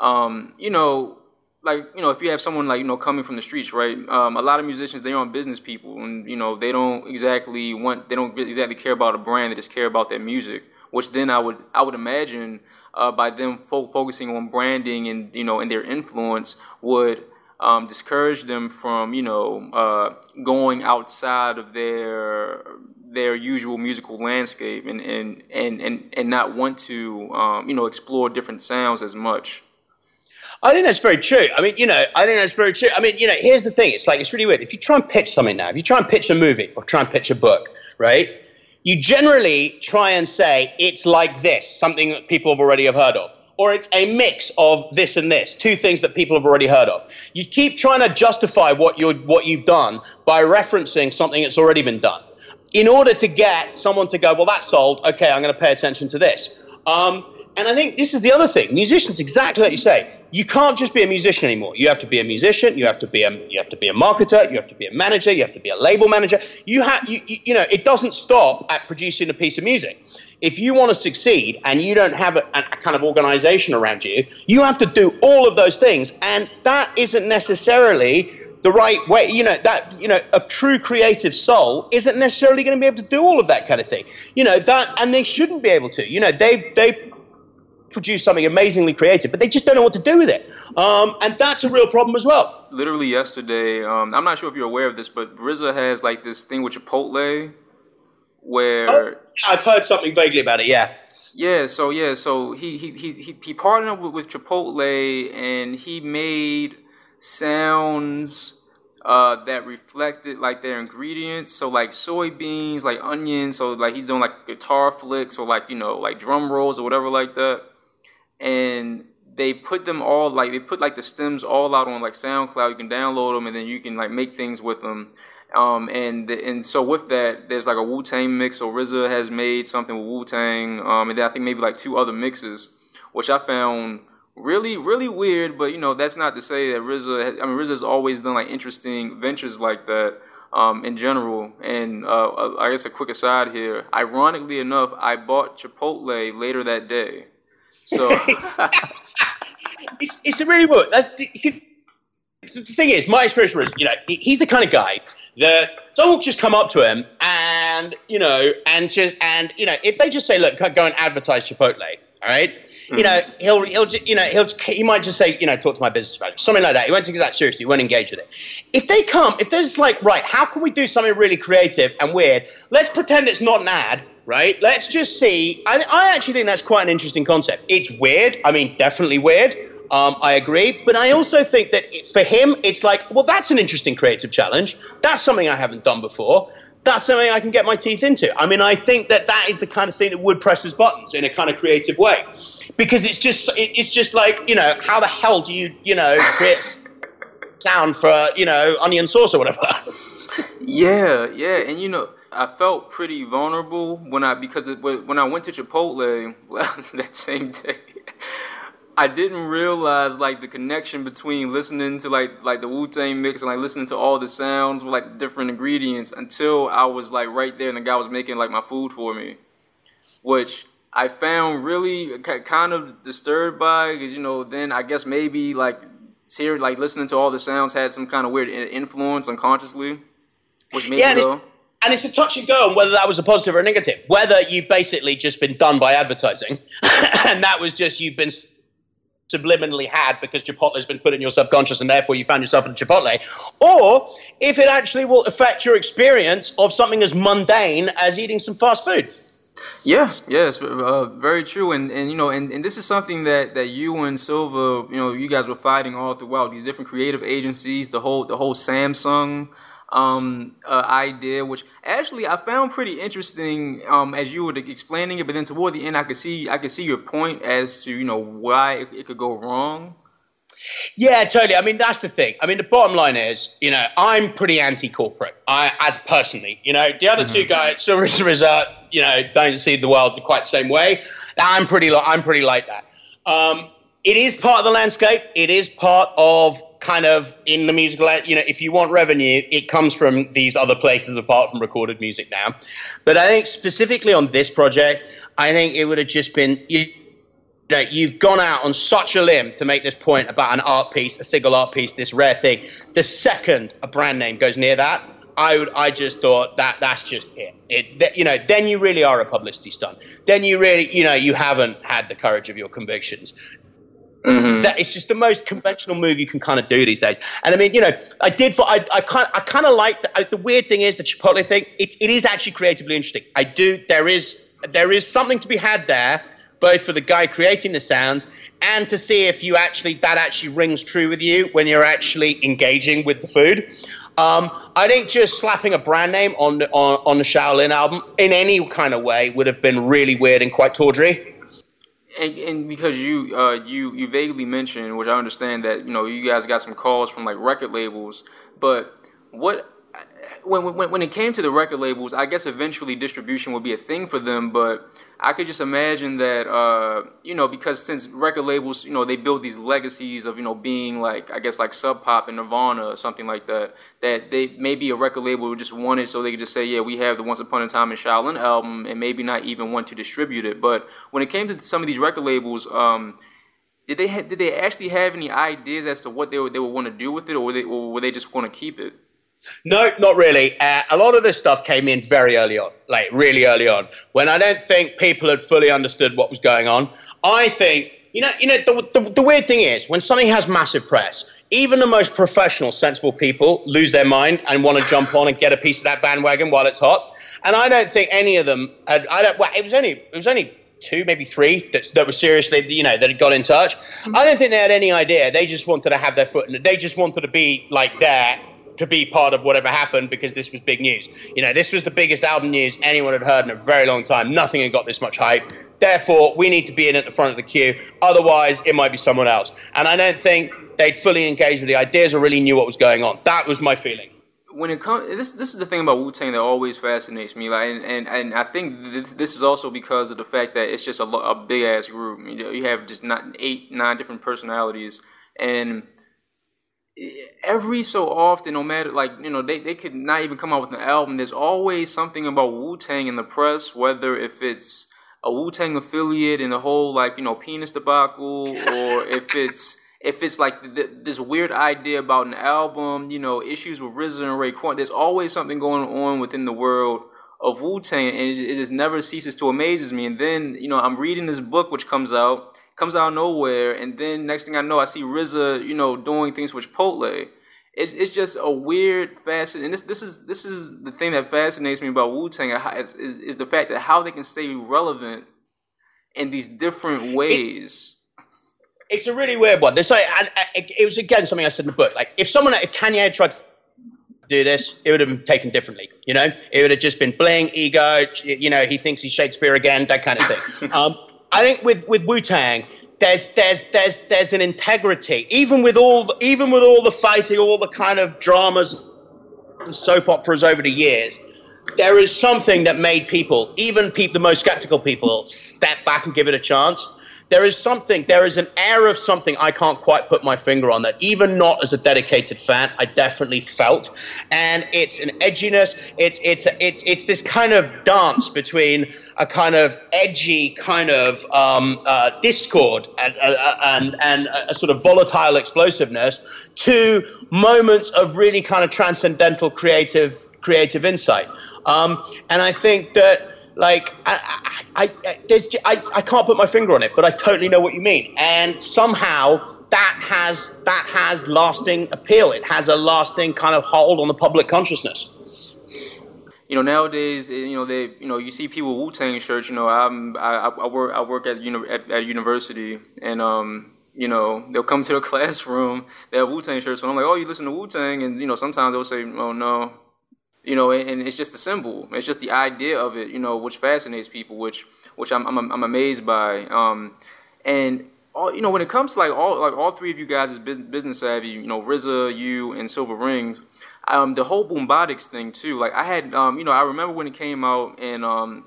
um, you know like you know if you have someone like you know coming from the streets right um, a lot of musicians they're on business people. And you know they don't exactly want they don't exactly care about a brand. They just care about their music which then I would I would imagine uh, by them fo- focusing on branding and you know and their influence would um, discourage them from you know uh, going outside of their their usual musical landscape and and and and, and not want to um, you know explore different sounds as much. I think that's very true. I mean, you know, I think that's very true. I mean, you know, here's the thing. It's like it's really weird. If you try and pitch something now, if you try and pitch a movie or try and pitch a book, right? You generally try and say it's like this, something that people have already have heard of or it's a mix of this and this, two things that people have already heard of. You keep trying to justify what, you're, what you've done by referencing something that's already been done in order to get someone to go, well, that's sold. Okay, I'm going to pay attention to this. Um, and I think this is the other thing. Musicians, exactly like you say, you can't just be a musician anymore. You have to be a musician. You have to be a you have to be a marketer. You have to be a manager. You have to be a label manager. You have you, you, you know it doesn't stop at producing a piece of music if you want to succeed and you don't have a, a, kind of organization around you, you have to do all of those things. And that isn't necessarily the right way. You know that you know a true creative soul isn't necessarily going to be able to do all of that kind of thing. You know that, and they shouldn't be able to. You know they they produce something amazingly creative, but they just don't know what to do with it, um, and that's a real problem as well. Literally yesterday, um, I'm not sure if you're aware of this, but RZA has like this thing with Chipotle, where oh, I've heard something vaguely about it. Yeah. Yeah, so yeah, so he he he he, partnered with, with Chipotle and he made sounds uh, that reflected like their ingredients. So like soybeans, like onions. So like he's doing like guitar flicks or like you know like drum rolls or whatever like that. And they put them all like they put like the stems all out on like SoundCloud. You can download them and then you can like make things with them. Um, and and so with that, there's like a Wu Tang mix. So RZA has made something with Wu Tang, um, and then I think maybe like two other mixes, which I found really really weird but you know that's not to say that RZA I mean RZA's always done like interesting ventures like that um, in general. And uh, uh I guess a quick aside here. Ironically enough I bought Chipotle later that day. So it's, it's a really weird that's, the thing is my experience was you know he's the kind of guy that someone will just come up to him and you know and just and you know if they just say look go and advertise Chipotle all right you know, mm-hmm. he'll he'll you know he'll he might just say you know talk to my business manager something like that. He won't take that seriously. He won't engage with it. If they come, if there's like right, how can we do something really creative and weird? Let's pretend it's not an ad, right? Let's just see. I, I actually think that's quite an interesting concept. It's weird. I mean, definitely weird. Um, I agree, but I also think that for him, it's like, well, that's an interesting creative challenge. That's something I haven't done before that's something I can get my teeth into. I mean, I think that that is the kind of thing that would press his buttons in a kind of creative way, because it's just it's just like you know how the hell do you you know create sound for you know onion sauce or whatever. yeah, yeah, and you know. I felt pretty vulnerable when I because when I went to Chipotle that same day. I didn't realize like the connection between listening to like like the Wu Tang mix and like listening to all the sounds with like different ingredients until I was like right there and the guy was making like my food for me, which I found really kind of disturbed by because you know then I guess maybe like here like listening to all the sounds had some kind of weird influence unconsciously, which made yeah, me go. And it's a touch and go on whether that was a positive or a negative. Whether you've basically just been done by advertising, and that was just you've been subliminally had because Chipotle has been put in your subconscious and therefore you found yourself in Chipotle, or if it actually will affect your experience of something as mundane as eating some fast food. Yeah, yes, uh, very true, and and you know, and, and this is something that that you and Silva, you know, you guys were fighting all throughout these different creative agencies, the whole the whole Samsung um, uh, idea, which actually I found pretty interesting um, as you were explaining it. But then toward the end, I could see I could see your point as to you know why it, it could go wrong. Yeah, totally. I mean, that's the thing. I mean, the bottom line is, you know, I'm pretty anti-corporate. I, as personally, you know, the other mm-hmm. two guys, so RZA, you know, don't see the world quite the same way. I'm pretty, I'm pretty like that. Um, it is part of the landscape. It is part of kind of in the musical, you know, if you want revenue, it comes from these other places apart from recorded music now. But I think specifically on this project, I think it would have just been. You, know, you've gone out on such a limb to make this point about an art piece, a single art piece, this rare thing. The second a brand name goes near that, I would, I just thought that that's just it. It, that, you know, then you really are a publicity stunt. Then you really, you know, you haven't had the courage of your convictions. Mm-hmm. That it's just the most conventional move you can kind of do these days. And I mean, you know, I did for I I kind I kind of like the, the weird thing is the Chipotle thing. It's it is actually creatively interesting. I do there is there is something to be had there, both for the guy creating the sound and to see if you actually that actually rings true with you when you're actually engaging with the food. Um, I think just slapping a brand name on on, on the Shaolin album in any kind of way would have been really weird and quite tawdry and, and because you uh, you you vaguely mentioned, which I understand that you know you guys got some calls from like record labels, but what when, when, when it came to the record labels, I guess eventually distribution would be a thing for them. But I could just imagine that, uh, you know, because since record labels, you know, they build these legacies of, you know, being like, I guess like Sub Pop and Nirvana or something like that, that they maybe a record label would just want it so they could just say, yeah, we have the Once Upon a Time in Shaolin album and maybe not even want to distribute it. But when it came to some of these record labels, um, did they ha- did they actually have any ideas as to what they would, they would want to do with it, or they, or were they just want to keep it? No, not really. Uh, a lot of this stuff came in very early on, like really early on, when I don't think people had fully understood what was going on. I think, you know, you know, the, the, the weird thing is when something has massive press, even the most professional, sensible people lose their mind and want to jump on and get a piece of that bandwagon while it's hot. And I don't think any of them. Had, I don't. Well, it was only it was only two, maybe three that, that were seriously, you know, that had got in touch. I don't think they had any idea. They just wanted to have their foot in it. They just wanted to be like there to be part of whatever happened because this was big news. You know, this was the biggest album news anyone had heard in a very long time. Nothing had got this much hype. Therefore, we need to be in at the front of the queue. Otherwise, it might be someone else. And I don't think they'd fully engaged with the ideas or really knew what was going on. That was my feeling when it comes this this is the thing about Wu Tang that always fascinates me like and, and, and I think this, this is also because of the fact that it's just a, a big ass group you know you have just not eight nine different personalities and every so often no matter like you know they, they could not even come out with an album there's always something about Wu Tang in the press whether if it's a Wu Tang affiliate and the whole like you know penis debacle or if it's if it's like th- this weird idea about an album, you know, issues with RZA and Raekwon, there's always something going on within the world of Wu Tang, and it, it, just never ceases to amazes me. And then, you know, I'm reading this book which comes out, comes out of nowhere, and then next thing I know, I see RZA, you know, doing things with Chipotle. It's, it's just a weird, fascinating. And this this is this is the thing that fascinates me about Wu Tang is, is, is the fact that how they can stay relevant in these different ways. It, it's a really weird one. There's like, and it was again something I said in the book. Like, if someone, if Kanye had tried to do this, it would have been taken differently. You know, it would have just been bling, ego. You know, he thinks he's Shakespeare again, that kind of thing. um, I think with with Wu Tang, there's there's there's there's an integrity, even with all the, even with all the fighting, all the kind of dramas and soap operas over the years. There is something that made people, even the most skeptical people, step back and give it a chance there is something, there is an air of something I can't quite put my finger on that, even not as a dedicated fan, I definitely felt. And it's an edginess, it's, it's, it's, it's this kind of dance between a kind of edgy kind of um, uh, discord and, uh, uh and, and a sort of volatile explosiveness to moments of really kind of transcendental creative, creative insight. Um, and I think that like I, I, I, there's, I, I can't put my finger on it, but I totally know what you mean. And somehow that has that has lasting appeal. It has a lasting kind of hold on the public consciousness. You know, nowadays, you know, they, you know, you see people Wu Tang shirts. You know, I'm, I, I work, I work at, uni- at, at university, and um, you know, they'll come to the classroom, they have Wu Tang shirts, and I'm like, oh, you listen to Wu Tang, and you know, sometimes they'll say, oh no, you know, and, it's just a symbol. It's just the idea of it, you know, which fascinates people, which which I'm I'm, I'm amazed by. Um, and all you know, when it comes to like all like all three of you guys is business, business savvy, you know, RZA, you, and Cilvaringz. Um, the whole Boombotix thing too. Like I had, um, you know, I remember when it came out, and um,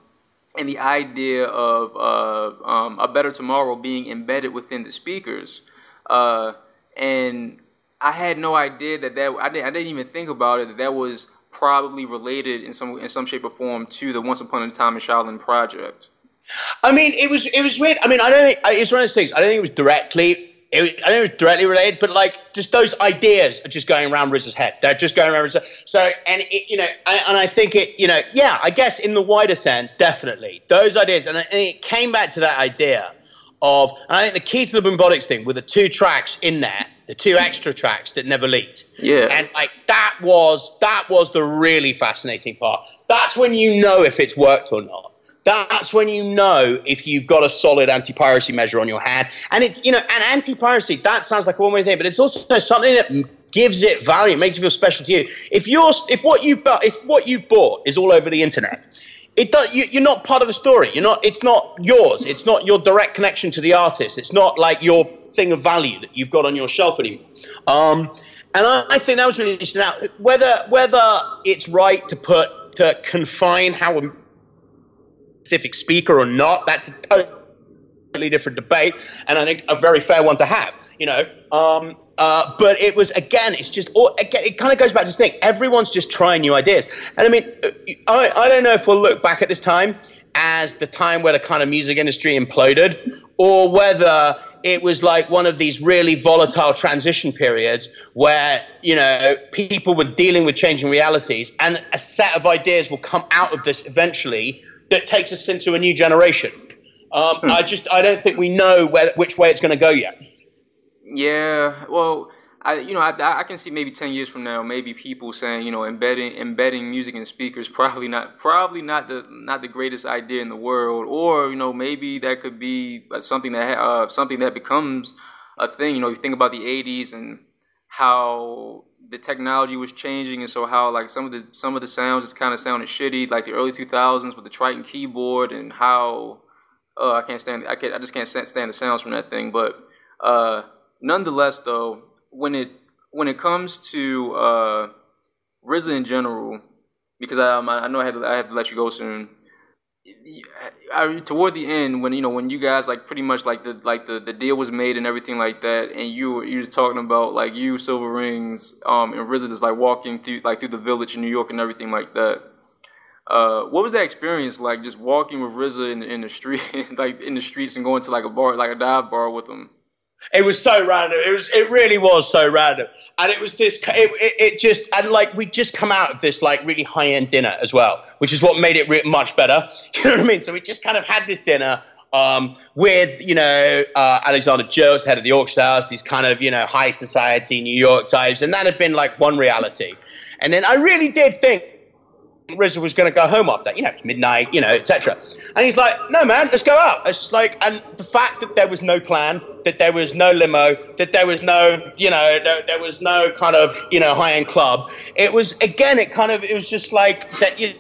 and the idea of uh, um, a better tomorrow being embedded within the speakers, uh, and I had no idea that that I didn't, I didn't even think about it that that was probably related in some in some shape or form to the Once Upon a Time in Shaolin project. I mean, it was it was weird. I mean, I don't think it's one of those things. I don't think it was directly. It, I don't know it was directly related, but like just those ideas are just going around RZA's head. They're just going around RZA. So, and it, you know, I, and I think it, you know, yeah, I guess in the wider sense, definitely those ideas, and, and it came back to that idea of, and I think the key to the Boombotix thing were the two tracks in there the two extra tracks that never leaked. Yeah. And like that was that was the really fascinating part. That's when you know if it's worked or not. That's when you know if you've got a solid anti-piracy measure on your hand. And it's you know, an anti-piracy, that sounds like a one-way thing, but it's also something that gives it value, makes it feel special to you. If you're if what you've if what you've bought is all over the internet, it does, you, are not part of the story. You're not. It's not yours. It's not your direct connection to the artist. It's not like your thing of value that you've got on your shelf anymore. Um, and I, I, think that was really interesting. Now, whether whether it's right to put to confine how a specific speaker or not, that's a totally different debate, and I think a very fair one to have. You know, um, uh, but it was again, it's just again, it kind of goes back to this thing. Everyone's just trying new ideas, and I mean, uh, I, I don't know if we'll look back at this time as the time where the kind of music industry imploded, or whether it was like one of these really volatile transition periods where you know people were dealing with changing realities, and a set of ideas will come out of this eventually that takes us into a new generation. Um, hmm. I just I don't think we know where, which way it's going to go yet. Yeah, well, I you know I, I can see maybe ten years from now, maybe people saying you know embedding embedding music in speakers probably not probably not the not the greatest idea in the world, or you know maybe that could be something that uh, something that becomes a thing. You know, you think about the '80s and how the technology was changing, and so how like some of the some of the sounds just kind of sounded shitty, like the early 2000s with the Triton keyboard, and how uh, I can't stand I can I just can't stand the sounds from that thing, but. Uh, nonetheless, though, when it when it comes to uh, RZA in general, because I, um, I know I had to, I had to let you go soon. I, toward the end, when you know when you guys like pretty much like the like the, the deal was made and everything like that, and you you was talking about like you Cilvaringz um and RZA just like walking through like through the village in New York and everything like that. Uh, what was that experience like? Just walking with RZA in, in the street, like in the streets, and going to like a bar, like a dive bar with him. It was so random. It was. It really was so random, and it was this. It, it, it just and like we just come out of this like really high end dinner as well, which is what made it re- much better. You know what I mean? So we just kind of had this dinner um, with you know uh, Alexander Jones, head of the Orchestra House, these kind of you know high society New York types, and that had been like one reality. And then I really did think RZA was going to go home after, you know, it's midnight, you know, etc. And he's like, no, man, let's go out. It's like, and the fact that there was no plan, that there was no limo, that there was no, you know, there, there was no kind of, you know, high end club. It was, again, it kind of, it was just like that, you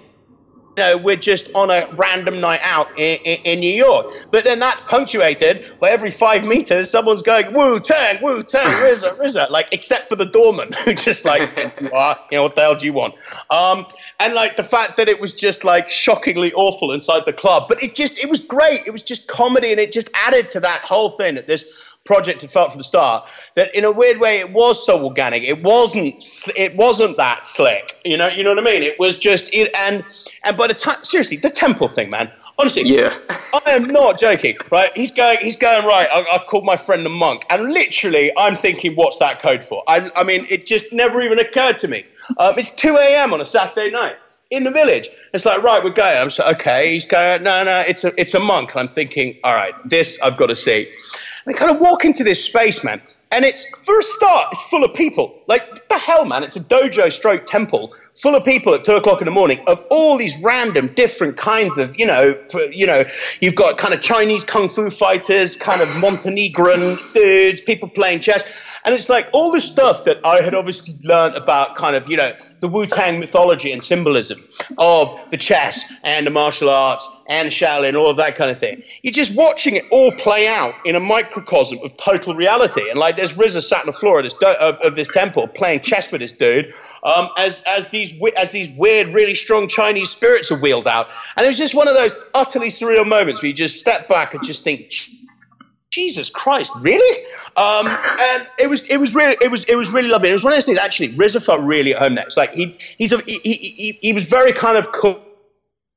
know, we're just on a random night out in, in, in, New York. But then that's punctuated by every five meters, someone's going, Wu Tang, Wu Tang, RZA, RZA, like, except for the doorman, who just like, you, are, you know, what the hell do you want? Um, and like the fact that it was just like shockingly awful inside the club, but it just, it was great. It was just comedy and it just added to that whole thing that this project had felt from the start that in a weird way it was so organic it wasn't it wasn't that slick you know you know what i mean it was just it and and by the time seriously the temple thing man honestly yeah i am not joking right he's going he's going right I, have called my friend the monk and literally i'm thinking what's that code for i, I mean it just never even occurred to me um, it's 2 a.m on a saturday night in the village. It's like, right, we're going. I'm so, okay. He's going, no, no, it's a, it's a monk. And I'm thinking, all right, this I've got to see. And I kind of walk into this space, man, and it's for a start, it's full of people. Like the hell, man! It's a dojo stroke temple full of people at two o'clock in the morning of all these random, different kinds of, you know, you know, you've got kind of Chinese kung fu fighters, kind of Montenegrin dudes, people playing chess, and it's like all the stuff that I had obviously learned about, kind of, you know, the Wu Tang mythology and symbolism of the chess and the martial arts and Shaolin, all of that kind of thing. You're just watching it all play out in a microcosm of total reality. And like there's RZA sat on the floor of this, of, of this temple playing chess with this dude um, as, as, these, as these weird, really strong Chinese spirits are wheeled out. And it was just one of those utterly surreal moments where you just step back and just think, Jesus Christ, really? Um, and it was it was really it was it was really lovely. It was one of those things. Actually, RZA felt really at home next. Like he he's a, he, he he was very kind of cool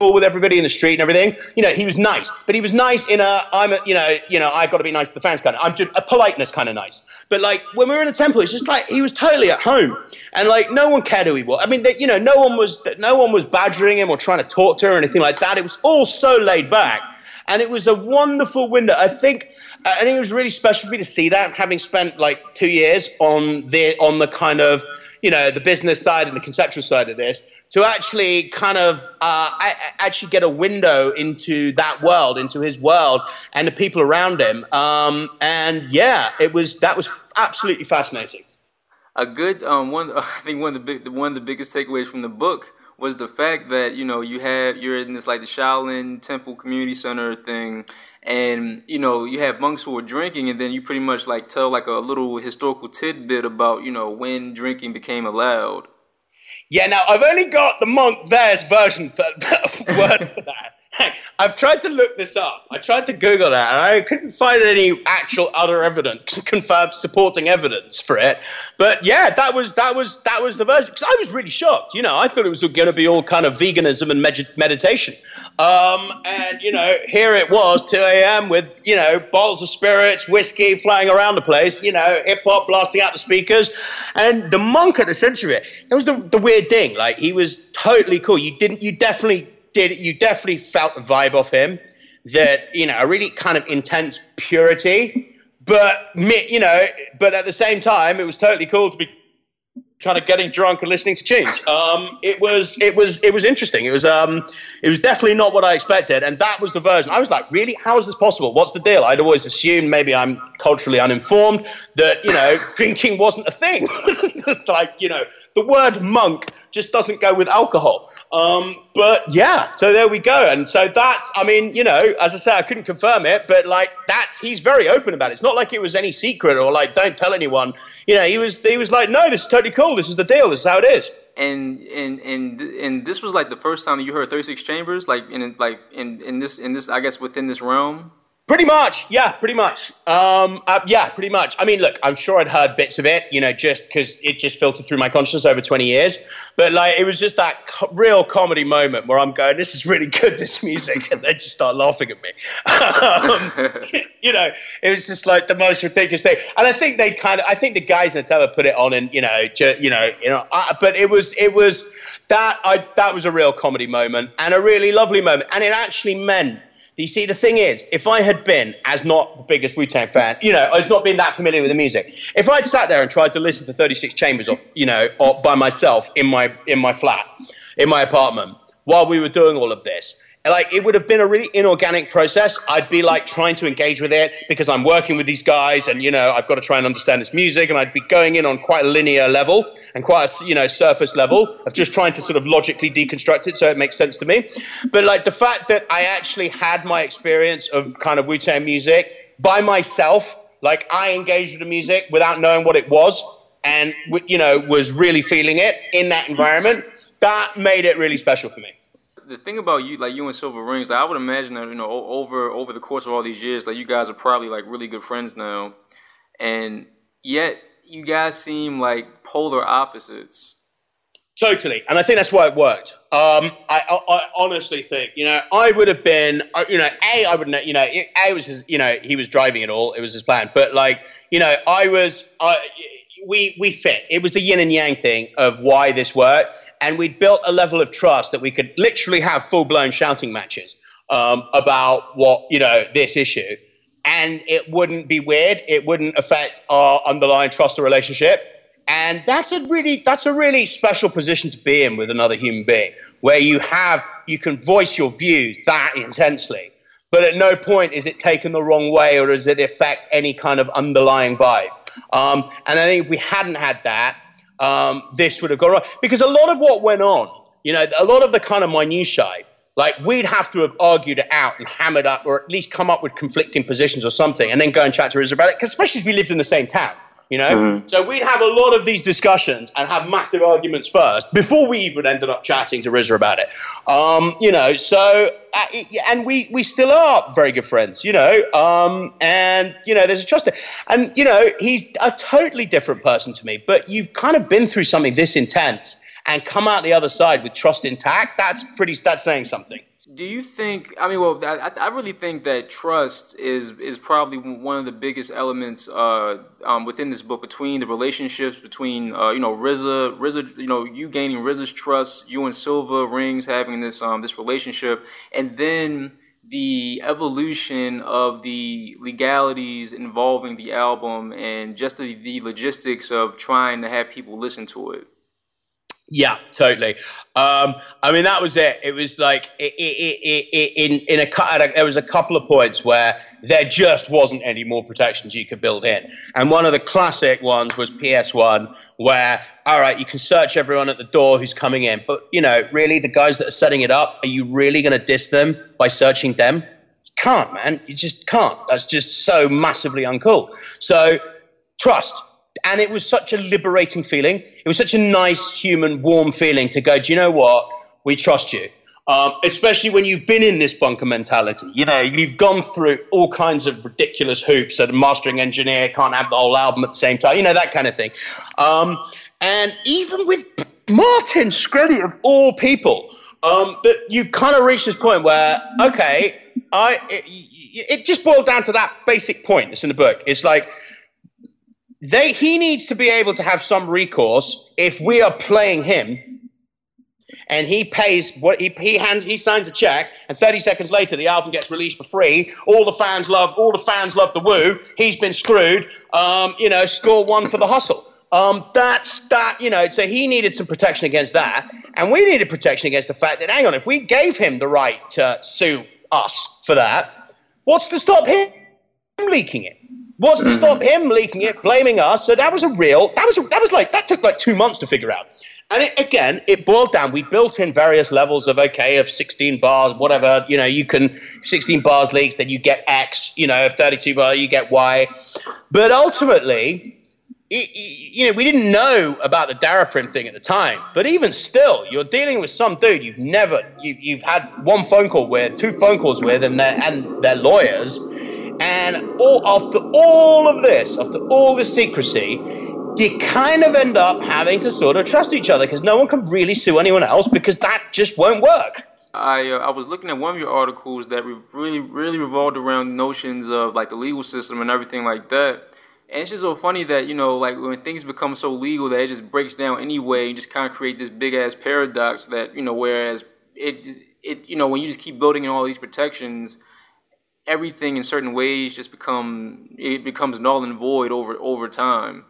with everybody in the street and everything. You know, he was nice, but he was nice in a I'm a you know you know I've got to be nice to the fans kind of. I'm just a politeness kind of nice. But like when we were in the temple, it's just like he was totally at home, and like no one cared who he was. I mean, they, you know, no one was no one was badgering him or trying to talk to him or anything like that. It was all so laid back, and it was a wonderful window. I think. I think it was really special for me to see that, having spent like two years on the on the kind of you know the business side and the conceptual side of this to actually kind of uh, actually get a window into that world, into his world, and the people around him. Um, and yeah, it was that was absolutely fascinating. A good um, one. I think one of the big, one of the biggest takeaways from the book was the fact that you know you have you're in this like the Shaolin Temple Community Center thing, and you know you have monks who are drinking, and then you pretty much like tell like a little historical tidbit about you know when drinking became allowed. Yeah, now I've only got the Monk There's version for, word for that. I've tried to look this up. I tried to Google that, and I couldn't find any actual other evidence, confirmed supporting evidence for it. But yeah, that was that was that was the version. Because I was really shocked. You know, I thought it was going to be all kind of veganism and med- meditation. Um, and you know, here it was, 2 a.m. with you know bottles of spirits, whiskey flying around the place. You know, hip hop blasting out the speakers, and the monk at the center of it. That was the, the weird thing. Like he was totally cool. You didn't. You definitely did you definitely felt the vibe of him that you know a really kind of intense purity, but you know, but at the same time, it was totally cool to be kind of getting drunk and listening to tunes. Um, it was it was it was interesting. It was um, it was definitely not what I expected, and that was the version. I was like, really, how is this possible? What's the deal? I'd always assumed maybe I'm culturally uninformed that you know drinking wasn't a thing. like you know, the word monk just doesn't go with alcohol. Um, but yeah, so there we go. And so that's, I mean, you know, as I say, I couldn't confirm it, but like that's, he's very open about it. It's not like it was any secret or like, don't tell anyone. You know, he was, he was like, no, this is totally cool. This is the deal. This is how it is. And and and and this was like the first time that you heard Thirty Six Chambers, like in like in in this in this I guess within this realm. Pretty much, yeah, pretty much. Um, uh, yeah, pretty much. I mean, look, I'm sure I'd heard bits of it, you know, just because it just filtered through my consciousness over 20 years. But like, it was just that co- real comedy moment where I'm going, "This is really good, this music," and they just start laughing at me. Um, you know, it was just like the most ridiculous thing. And I think they kind of, I think the guys in Nutella put it on, and you know, ju- you know, you know. I, but it was, it was that I that was a real comedy moment and a really lovely moment, and it actually meant you see, the thing is, if I had been, as not the biggest Wu Tang fan, you know, I've not being that familiar with the music. If I'd sat there and tried to listen to 36 Chambers off, you know, or by myself in my in my flat, in my apartment, while we were doing all of this, like it would have been a really inorganic process. I'd be like trying to engage with it because I'm working with these guys, and you know I've got to try and understand this music, and I'd be going in on quite a linear level and quite a you know surface level of just trying to sort of logically deconstruct it so it makes sense to me. But like the fact that I actually had my experience of kind of Wu Tang music by myself, like I engaged with the music without knowing what it was, and you know was really feeling it in that environment. That made it really special for me the thing about you, like you and Cilvaringz, like, I would imagine that you know over over the course of all these years, like you guys are probably like really good friends now, and yet you guys seem like polar opposites. Totally, and I think that's why it worked. Um, I, I, I, honestly think, you know, I would have been, you know, a, I would, you know, a was his, you know, he was driving it all. It was his plan, but like, you know, I was, I, we we fit. It was the yin and yang thing of why this worked, and we'd built a level of trust that we could literally have full blown shouting matches um, about what you know this issue, and it wouldn't be weird. It wouldn't affect our underlying trust or relationship, and that's a really that's a really special position to be in with another human being, where you have you can voice your views that intensely. But at no point is it taken the wrong way or does it affect any kind of underlying vibe. Um, and I think if we hadn't had that, um, this would have gone wrong. Because a lot of what went on, you know, a lot of the kind of minutiae, like we'd have to have argued it out and hammered up, or at least come up with conflicting positions or something, and then go and chat to it. Because especially if we lived in the same town, you know. Mm-hmm. So we'd have a lot of these discussions and have massive arguments first before we even ended up chatting to RZA about it. Um, you know, so uh, and we we still are very good friends, you know. Um, and you know, there's a trust, and you know, he's a totally different person to me. But you've kind of been through something this intense and come out the other side with trust intact. That's pretty. That's saying something do you think? I mean, well, I, I really think that trust is is probably one of the biggest elements uh, um, within this book between the relationships between uh, you know RZA, RZA, you know you gaining RZA's trust, you and Cilvaringz having this um, this relationship, and then the evolution of the legalities involving the album and just the, the logistics of trying to have people listen to it. Yeah, totally. Um, I mean, that was it. It was like it, it, it, in in a there was a couple of points where there just wasn't any more protections you could build in, and one of the classic ones was PS One, where all right, you can search everyone at the door who's coming in, but you know, really, the guys that are setting it up, are you really going to diss them by searching them? You can't, man. You just can't. That's just so massively uncool. So trust and it was such a liberating feeling. It was such a nice, human, warm feeling to go, do you know what? We trust you. Um, especially when you've been in this bunker mentality. You know, you've gone through all kinds of ridiculous hoops that a mastering engineer can't have the whole album at the same time, you know, that kind of thing. Um, and even with Martin Shkreli, of all people, um, but you kind of reach this point where, okay, I it, it just boiled down to that basic point. It's in the book. It's like, they, he needs to be able to have some recourse if we are playing him. And he pays what he, he hands he signs a check and 30 seconds later the album gets released for free. All the fans love all the fans love the woo he's been screwed. Um, you know score one for the hustle. Um, that's that you know so he needed some protection against that. And we needed protection against the fact that hang on if we gave him the right to sue us for that what's to stop him leaking it what's to stop him leaking it blaming us so that was a real that was that was like that took like two months to figure out and it, again, it boiled down. We built in various levels of okay, of 16 bars, whatever. You know, you can 16 bars leaks, then you get X. You know, 32 bar, you get Y. But ultimately, it, you know, we didn't know about the Daraprim thing at the time. But even still, you're dealing with some dude you've never, you, you've had one phone call with, two phone calls with, and their and their lawyers. And all, after all of this, after all this secrecy, you kind of end up having to sort of trust each other because no one can really sue anyone else because that just won't work. I uh, I was looking at one of your articles that really really revolved around notions of like the legal system and everything like that. And it's just so funny that you know like when things become so legal that it just breaks down anyway and just kind of create this big ass paradox that you know whereas it it you know when you just keep building in all these protections everything in certain ways just become it becomes null and void over over time.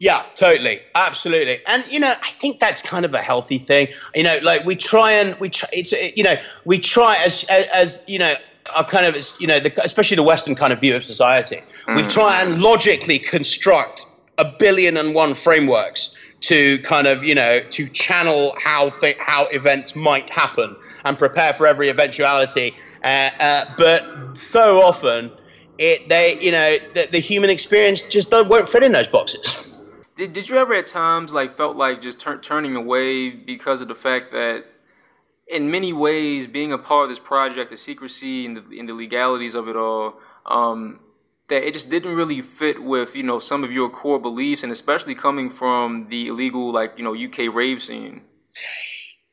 Yeah, totally, absolutely, and you know, I think that's kind of a healthy thing. You know, like we try and we try. It's you know, we try as as, as you know. Our kind of, you know, the, especially the Western kind of view of society, mm. we try and logically construct a billion and one frameworks to kind of you know to channel how th- how events might happen and prepare for every eventuality. Uh, uh, but so often, it they you know the, the human experience just won't fit in those boxes. Did, did you ever at times like felt like just tur- turning away because of the fact that in many ways being a part of this project, the secrecy and the, and the legalities of it all, um, that it just didn't really fit with you know some of your core beliefs, and especially coming from the illegal like you know UK rave scene.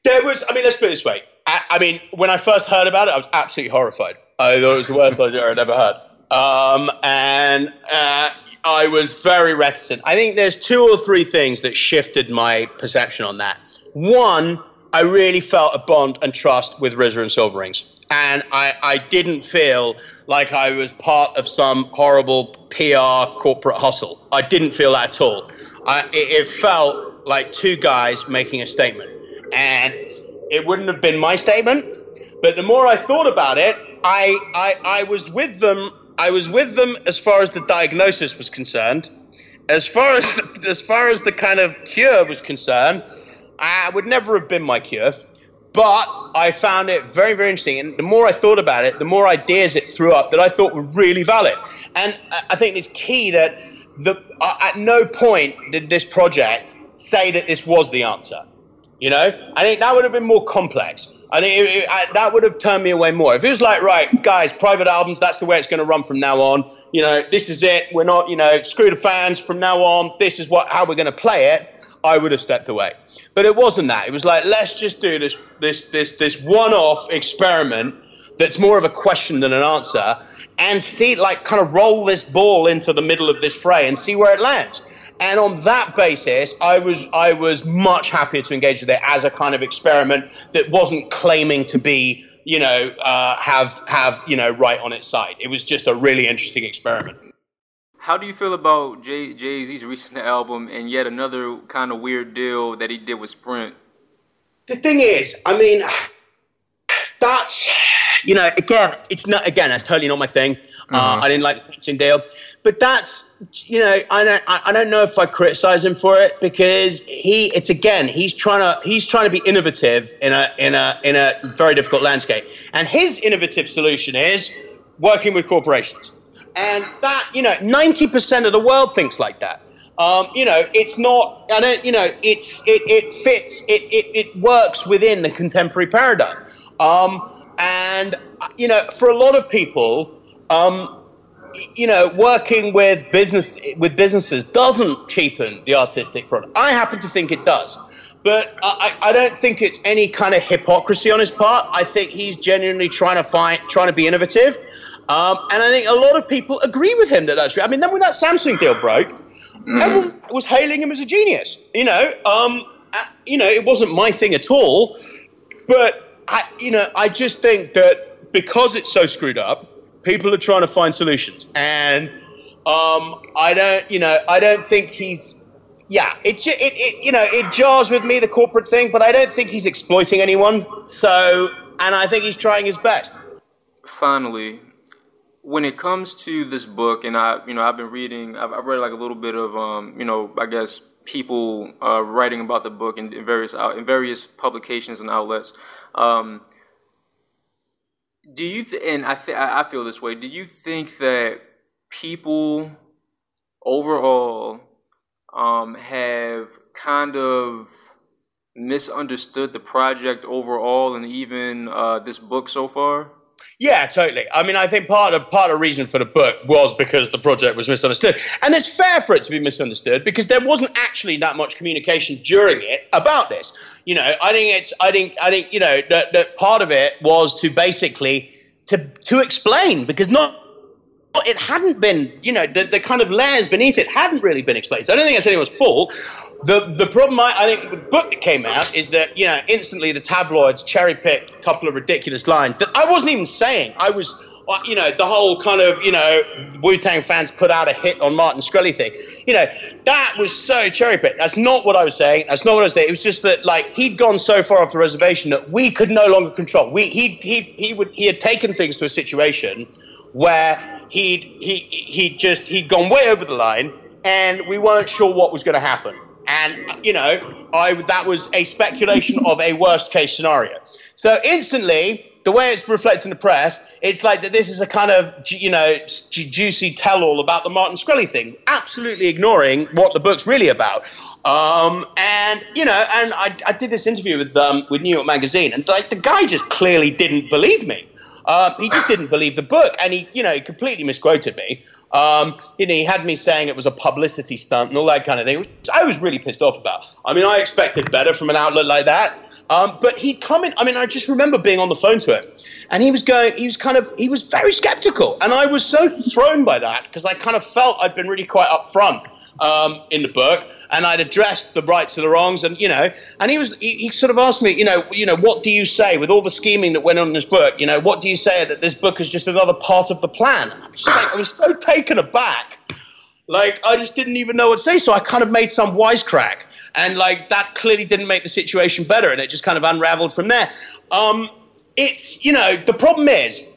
There was, I mean, let's put it this way. I, I mean, when I first heard about it, I was absolutely horrified. I thought it was the worst idea I'd ever heard. Um, and uh, I was very reticent. I think there's two or three things that shifted my perception on that. One, I really felt a bond and trust with RZA and Cilvaringz. And I, I didn't feel like I was part of some horrible PR corporate hustle. I didn't feel that at all. I, it, it felt like two guys making a statement. And it wouldn't have been my statement, but the more I thought about it, I, I, I was with them I was with them as far as the diagnosis was concerned. As far as as far as the kind of cure was concerned, I would never have been my cure. But I found it very, very interesting. And the more I thought about it, the more ideas it threw up that I thought were really valid. And I think it's key that the, at no point did this project say that this was the answer. You know, I think that would have been more complex. And it, it, I, that would have turned me away more. If it was like, right, guys, private albums, that's the way it's going to run from now on. You know, this is it. We're not, you know, screw the fans from now on. This is what how we're going to play it. I would have stepped away. But it wasn't that. It was like, let's just do this this this this one-off experiment that's more of a question than an answer, and see, like, kind of roll this ball into the middle of this fray and see where it lands. And on that basis, I was I was much happier to engage with it as a kind of experiment that wasn't claiming to be, you know, uh, have have you know right on its side. It was just a really interesting experiment. How do you feel about Jay Z's recent album and yet another kind of weird deal that he did with Sprint? The thing is, I mean, that's you know, again, it's not again, that's totally not my thing. Uh, mm-hmm. Uh, I didn't like the featuring deal, but that's you know, I don't, I don't know if I criticize him for it because he, it's again, he's trying to, he's trying to be innovative in a, in a, in a very difficult landscape, and his innovative solution is working with corporations, and that, you know, ninety percent of the world thinks like that. Um, you know, it's not. I don't. You know, it's it, it fits. It, it it works within the contemporary paradigm. Um, and you know, for a lot of people, um, you know, working with business with businesses doesn't cheapen the artistic product. I happen to think it does, but I, I don't think it's any kind of hypocrisy on his part. I think he's genuinely trying to find, trying to be innovative, um, and I think a lot of people agree with him that that's true. I mean, then when that Samsung deal broke, mm. everyone was hailing him as a genius. You know, um, you know, it wasn't my thing at all, but I, you know, I just think that because it's so screwed up People are trying to find solutions, and um, I don't, you know, I don't think he's. Yeah, it, it, it, you know, it jars with me the corporate thing, but I don't think he's exploiting anyone. So, and I think he's trying his best. Finally, when it comes to this book, and I, you know, I've been reading, I've, I've read like a little bit of, um, you know, I guess people uh, writing about the book in, in various out, in various publications and outlets. Um, do you th- and I th- I feel this way. Do you think that people overall um, have kind of misunderstood the project overall, and even uh, this book so far? Yeah, totally. I mean, I think part of part of the reason for the book was because the project was misunderstood, and it's fair for it to be misunderstood because there wasn't actually that much communication during it about this. You know, I think it's, I think, I think, you know, that, that part of it was to basically to to explain because not it hadn't been, you know, the, the kind of layers beneath it hadn't really been explained. So I don't think that's anyone's fault. The the problem I, I think with the book that came out is that, you know, instantly the tabloids cherry picked a couple of ridiculous lines that I wasn't even saying. I was uh, you know, the whole kind of, you know, Wu Tang fans put out a hit on Martin Shkreli thing. You know, that was so cherry picked. That's not what I was saying. That's not what I was saying. It was just that, like, he'd gone so far off the reservation that we could no longer control. We, he, he, he, would, he had taken things to a situation where he'd, he, he just, he'd gone way over the line and we weren't sure what was going to happen. And, you know, I, that was a speculation of a worst case scenario. So instantly, the way it's reflected in the press, it's like that this is a kind of, you know, juicy tell all about the Martin Shkreli thing, absolutely ignoring what the book's really about. Um, and, you know, and I, I did this interview with, um, with New York Magazine, and like the guy just clearly didn't believe me. Uh, he just didn't believe the book, and he, you know, he completely misquoted me. Um, you know, he had me saying it was a publicity stunt and all that kind of thing, I was really pissed off about. I mean, I expected better from an outlet like that. Um, but he'd come in. I mean, I just remember being on the phone to him, and he was going. He was kind of. He was very skeptical, and I was so thrown by that because I kind of felt I'd been really quite upfront um, in the book, and I'd addressed the rights and the wrongs, and you know, and he was. He, he, sort of asked me, you know, you know, what do you say with all the scheming that went on in this book? You know, what do you say that this book is just another part of the plan? I was, like, I was so taken aback, like I just didn't even know what to say. So I kind of made some wisecrack and like that clearly didn't make the situation better, and it just kind of unraveled from there. Um, it's you know the problem is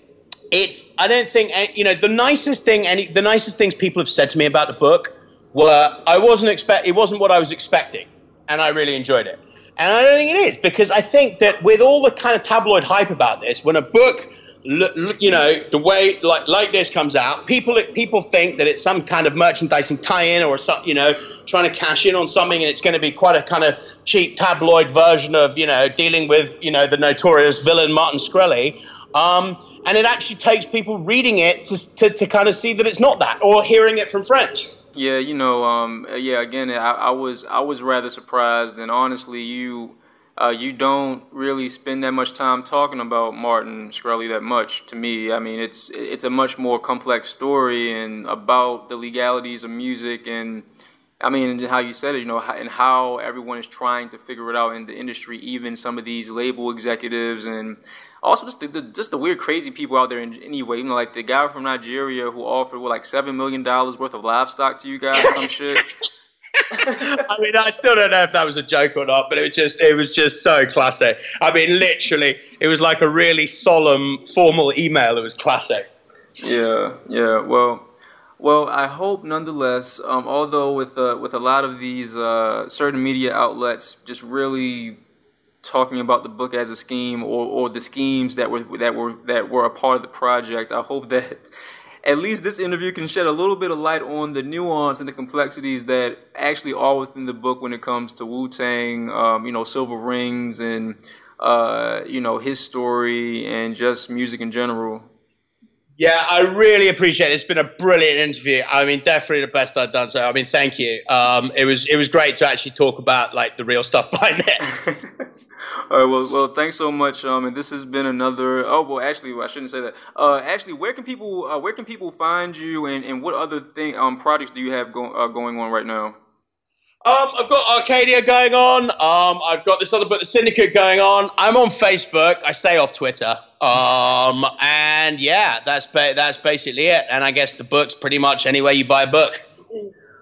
it's I don't think eh, you know the nicest thing any the nicest things people have said to me about the book were I wasn't expect it wasn't what I was expecting, and I really enjoyed it. And I don't think it is because I think that with all the kind of tabloid hype about this, when a book you know the way like like this comes out people people think that it's some kind of merchandising tie-in or some you know trying to cash in on something and it's going to be quite a kind of cheap tabloid version of you know dealing with you know the notorious villain martin shkreli um, and it actually takes people reading it to, to, to kind of see that it's not that or hearing it from friends yeah you know um, yeah again I, I was i was rather surprised and honestly you uh, you don't really spend that much time talking about Martin Shkreli that much. To me, I mean, it's it's a much more complex story and about the legalities of music and. I mean, and how you said it, you know, and how everyone is trying to figure it out in the industry, even some of these label executives, and also just the, the just the weird, crazy people out there. In, anyway, you know, like the guy from Nigeria who offered what, like seven million dollars worth of livestock to you guys, some shit. I mean, I still don't know if that was a joke or not, but it was just it was just so classic. I mean, literally, it was like a really solemn, formal email. It was classic. Yeah, yeah. Well, well, I hope nonetheless. Um, although with uh, with a lot of these uh, certain media outlets just really talking about the book as a scheme or, or the schemes that were that were that were a part of the project, I hope that at least this interview can shed a little bit of light on the nuance and the complexities that actually are within the book when it comes to Wu Tang, um, you know, Cilvaringz, and uh, you know his story and just music in general. Yeah, I really appreciate it. It's been a brilliant interview. I mean, definitely the best I've done. So, I mean, thank you. Um, it was it was great to actually talk about like the real stuff behind it. All right. Well, well, thanks so much. Um, and this has been another. Oh, well, actually, I shouldn't say that. Uh, actually, where can people uh, where can people find you, and, and what other thing um projects do you have go- uh, going on right now? Um, I've got Arcadia going on. Um, I've got this other book, The Syndicate, going on. I'm on Facebook. I stay off Twitter. Um, and yeah, that's ba- that's basically it. And I guess the book's pretty much anywhere you buy a book.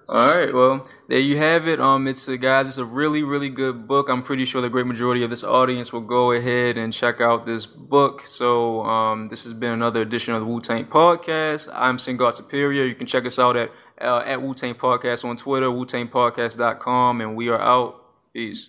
All right, well, there you have it. Um, it's a guys, it's a really, really good book. I'm pretty sure the great majority of this audience will go ahead and check out this book. So, um, this has been another edition of the Wu Tang Podcast. I'm Sin God Superior. You can check us out at uh, at Wu Tang Podcast on Twitter, WuTangPodcast.com, and we are out. Peace.